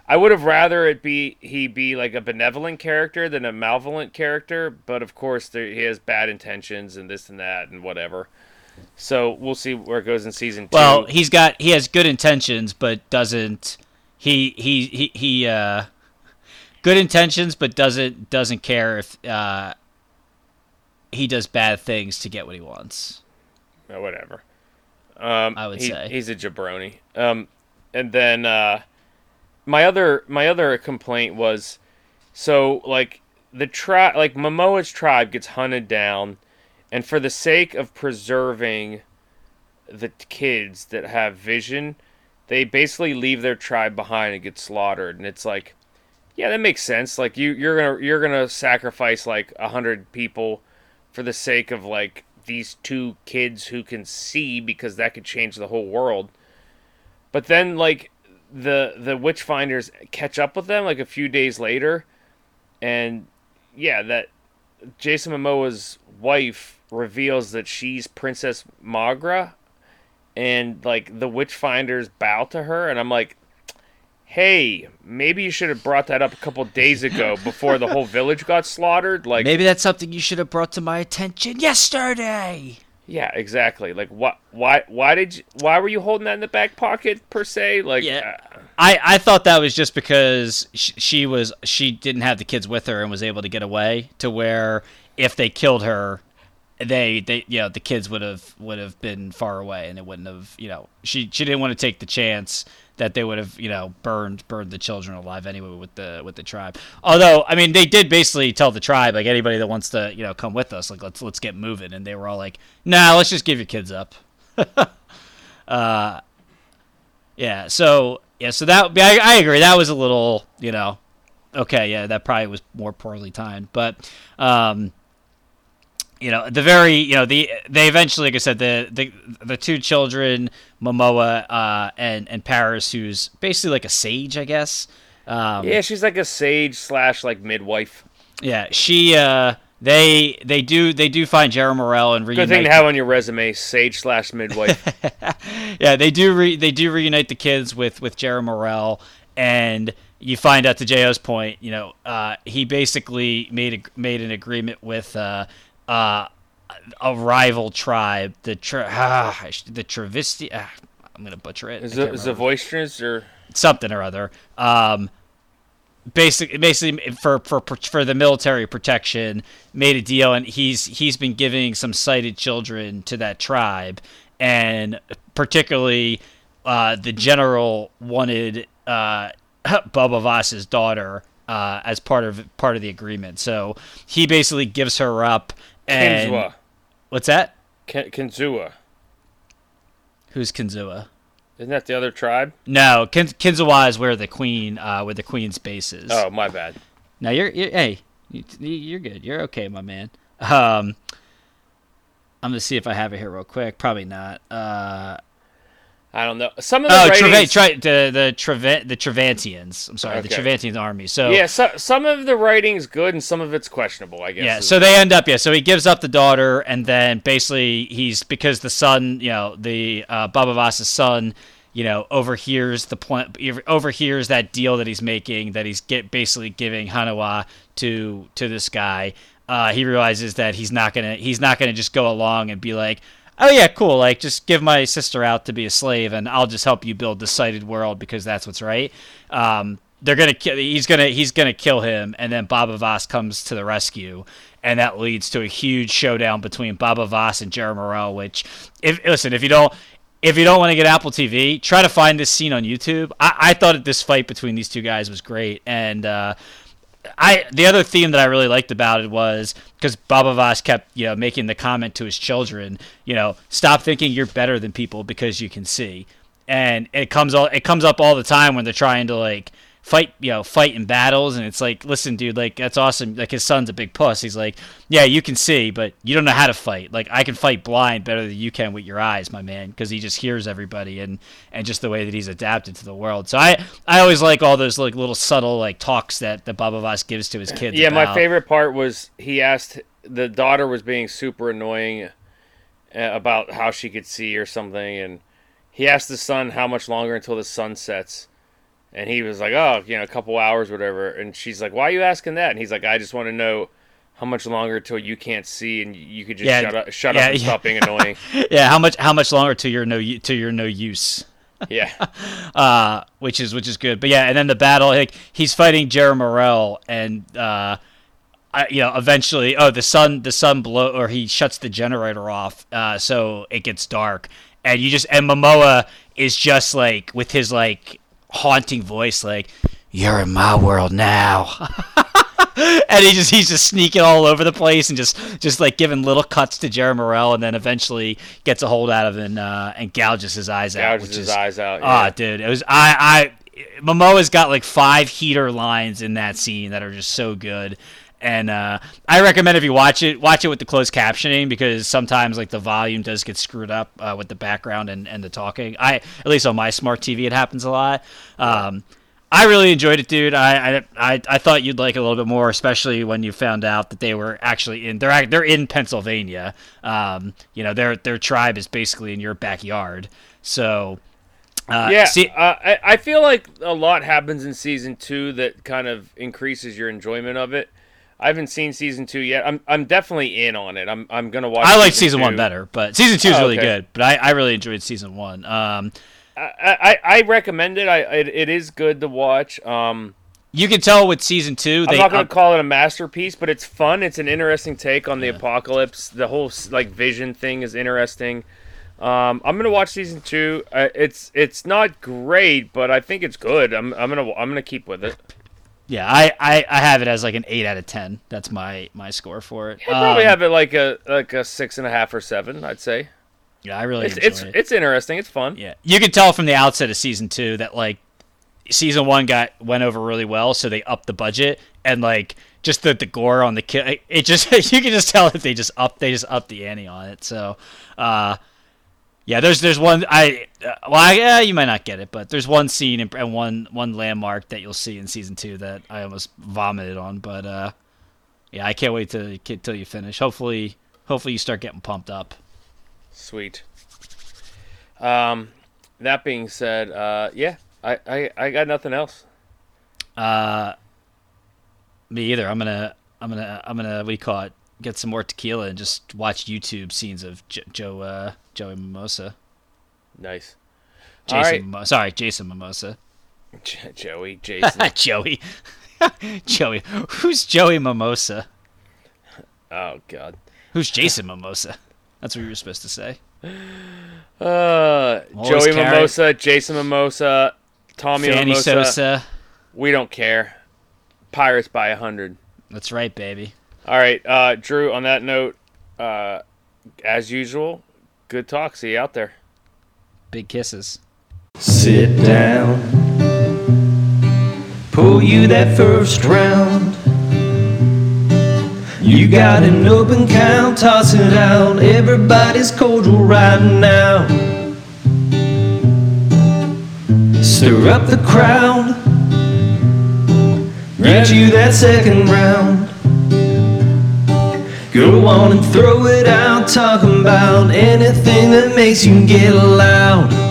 I would have rather it be he be like a benevolent character than a malevolent character, but of course there, he has bad intentions and this and that and whatever. So we'll see where it goes in season two. Well, he's got he has good intentions, but doesn't he he he he uh good intentions, but doesn't doesn't care if uh he does bad things to get what he wants. or whatever. Um, I would he- say. he's a jabroni. Um, and then uh, my other my other complaint was so like the tribe like Momoa's tribe gets hunted down, and for the sake of preserving the kids that have vision, they basically leave their tribe behind and get slaughtered. And it's like, yeah, that makes sense. Like you you're gonna you're gonna sacrifice like a hundred people for the sake of like these two kids who can see because that could change the whole world. But then like the the witchfinders catch up with them like a few days later and yeah, that Jason Momoa's wife reveals that she's Princess Maghra and like the witchfinders bow to her and I'm like Hey, maybe you should have brought that up a couple days ago before the whole village got slaughtered. Like, Maybe that's something you should have brought to my attention yesterday. Yeah, exactly. Like what why why did you, why were you holding that in the back pocket per se? Like Yeah. uh, I, I thought that was just because sh- she was she didn't have the kids with her and was able to get away to where if they killed her they they you know the kids would have would have been far away and it wouldn't have you know she she didn't want to take the chance that they would have you know burned burned the children alive anyway with the with the tribe. Although i mean they did basically tell the tribe like anybody that wants to you know come with us like let's let's get moving. And they were all like nah let's just give your kids up. Uh yeah so yeah so that I, I agree. That was a little you know okay yeah that probably was more poorly timed but um you know the very you know the they eventually like i said the the, the two children momoa uh and and paris who's basically like a sage i guess um yeah, she's like a sage slash like midwife. yeah she uh they they do they do find Jerlamarel and reunite Good thing to have on your resume, sage slash midwife. yeah, they do re- they do reunite the kids with with Jerlamarel, and you find out to Jo's point, you know, uh, he basically made a, made an agreement with uh, uh, a rival tribe, the tra- ah, the Travisti. Ah, I'm gonna butcher it. Is it can't is it remember. Voistress or something or other. Um, basically, basically for for for the military protection, made a deal, and he's he's been giving some sighted children to that tribe, and particularly uh, the general wanted uh, Bubba Voss's daughter uh, as part of part of the agreement. So he basically gives her up. And Kinzua? what's that? Kin- Kinzua. Who's Kinzua? Isn't that the other tribe? No, Kin- Kinzawa is where the queen, uh, where the queen's base is. Oh, my bad. No, you're, you're hey, you, you're good. You're okay, my man. Um, I'm gonna see if I have it here real quick. Probably not. Uh, I don't know. Some of the Oh, ratings, Treva- the the Treva- the Trivantians. I'm sorry, the Okay. Trivantian army. So yeah, so, some of the writing's good and some of it's questionable. I guess. Yeah, so they end up yeah. So he gives up the daughter, and then basically he's because the son, you know, the uh, Baba Voss's son, you know, overhears the point, overhears that deal that he's making, that he's get basically giving Haniwa to to this guy. Uh, he realizes that he's not gonna he's not gonna just go along and be like, oh yeah, cool, like just give my sister out to be a slave, and I'll just help you build the sighted world because that's what's right. Um, they're gonna he's gonna he's gonna kill him, and then Baba Voss comes to the rescue, and that leads to a huge showdown between Baba Voss and Jerry Morrell. Which, if listen, if you don't if you don't want to get Apple TV, try to find this scene on YouTube. I, I thought this fight between these two guys was great, and uh, I the other theme that I really liked about it was because Baba Voss kept you know making the comment to his children, you know, stop thinking you're better than people because you can see, and it comes all it comes up all the time when they're trying to like fight you know fight in battles and it's like listen dude like that's awesome. Like his son's a big puss. He's like yeah you can see but you don't know how to fight. Like i can fight blind better than you can with your eyes my man because he just hears everybody and and just the way that he's adapted to the world. So i i always like all those like little subtle like talks that that baba voss gives to his kids Yeah, my favorite part was he asked the daughter was being super annoying uh, about how she could see or something, and he asked the son how much longer until the sun sets, and he was like, "Oh, you know, a couple hours, whatever." And she's like, "Why are you asking that?" And he's like, "I just want to know." How much longer till you can't see and you could just Yeah, shut up, shut yeah, up and yeah. stop being annoying? yeah how much how much longer to your no to your no use yeah, uh, which is which is good. But yeah, and then the battle, like he's fighting Jerlamarel, and uh, I, you know, eventually, oh, the sun, the sun blow, or he shuts the generator off, uh, so it gets dark, and you just and Momoa is just like with his like haunting voice, like you're in my world now. and he just he's just sneaking all over the place and just just like giving little cuts to Jerlamarel, and then eventually gets a hold out of him and uh, and gouges his eyes out. gouges his is, eyes out. Ah, yeah. dude, it was I I Momoa's got like five heater lines in that scene that are just so good. And uh, I recommend if you watch it, watch it with the closed captioning because sometimes like the volume does get screwed up uh, with the background and, and the talking. I at least on my smart TV it happens a lot. Um, I really enjoyed it, dude. I, I I thought you'd like it a little bit more, especially when you found out that they were actually in they're they're in Pennsylvania. Um, you know their their tribe is basically in your backyard. So uh, yeah, see- uh, I, I feel like a lot happens in season two that kind of increases your enjoyment of it. I haven't seen season two yet. I'm I'm definitely in on it. I'm I'm gonna watch. I like season one two. better, but season two is Oh, really okay. good. But I, I really enjoyed season one. Um, I, I, I recommend it. I it, it is good to watch. Um, you can tell with season two I'm not gonna call it a masterpiece, but it's fun. It's an interesting take on the apocalypse. The whole like vision thing is interesting. Um, I'm gonna watch season two. Uh, it's it's not great, but I think it's good. I'm I'm gonna I'm gonna keep with it. Yeah I, I, I have it as like an eight out of ten. That's my my score for it. I probably Um, have it like a like a six and a half or seven. I'd say yeah I really it's enjoy it's it. it's interesting. It's fun. Yeah, you can tell from the outset of season two that like season one got went over really well, so they upped the budget and like just the the gore on the kid. It just you can just tell that they just up they just upped the ante on it. So, uh, yeah, there's there's one I uh, well I, yeah you might not get it, but there's one scene and, and one one landmark that you'll see in season two that I almost vomited on. But uh, yeah, I can't wait to till you finish. Hopefully, hopefully you start getting pumped up. Sweet. Um, that being said, uh, yeah, I, I I got nothing else. Uh, me either. I'm gonna, I'm gonna, I'm gonna. What do you call it? Get some more tequila and just watch YouTube scenes of J- Joe, uh, Joey Mimosa. Nice. All Jason, right. Sorry, Jason Mimosa. J- Joey, Jason. Joey, Joey. Who's Joey Mimosa? oh God. Who's Jason Mimosa? That's what you were supposed to say. Uh, Joey Carey. Mimosa, Jason Mimosa, Tommy Fanny Mimosa. Sosa. We don't care. Pirates by a hundred. That's right, baby. All right, uh, Drew. On that note, uh, as usual, good talk. See you out there. Big kisses. Sit down. Pull you that first round. You got an open count, toss it out. Everybody's cordial right now. Stir up the crowd. Get you that second round. Go on and throw it out, talking about anything that makes you get loud.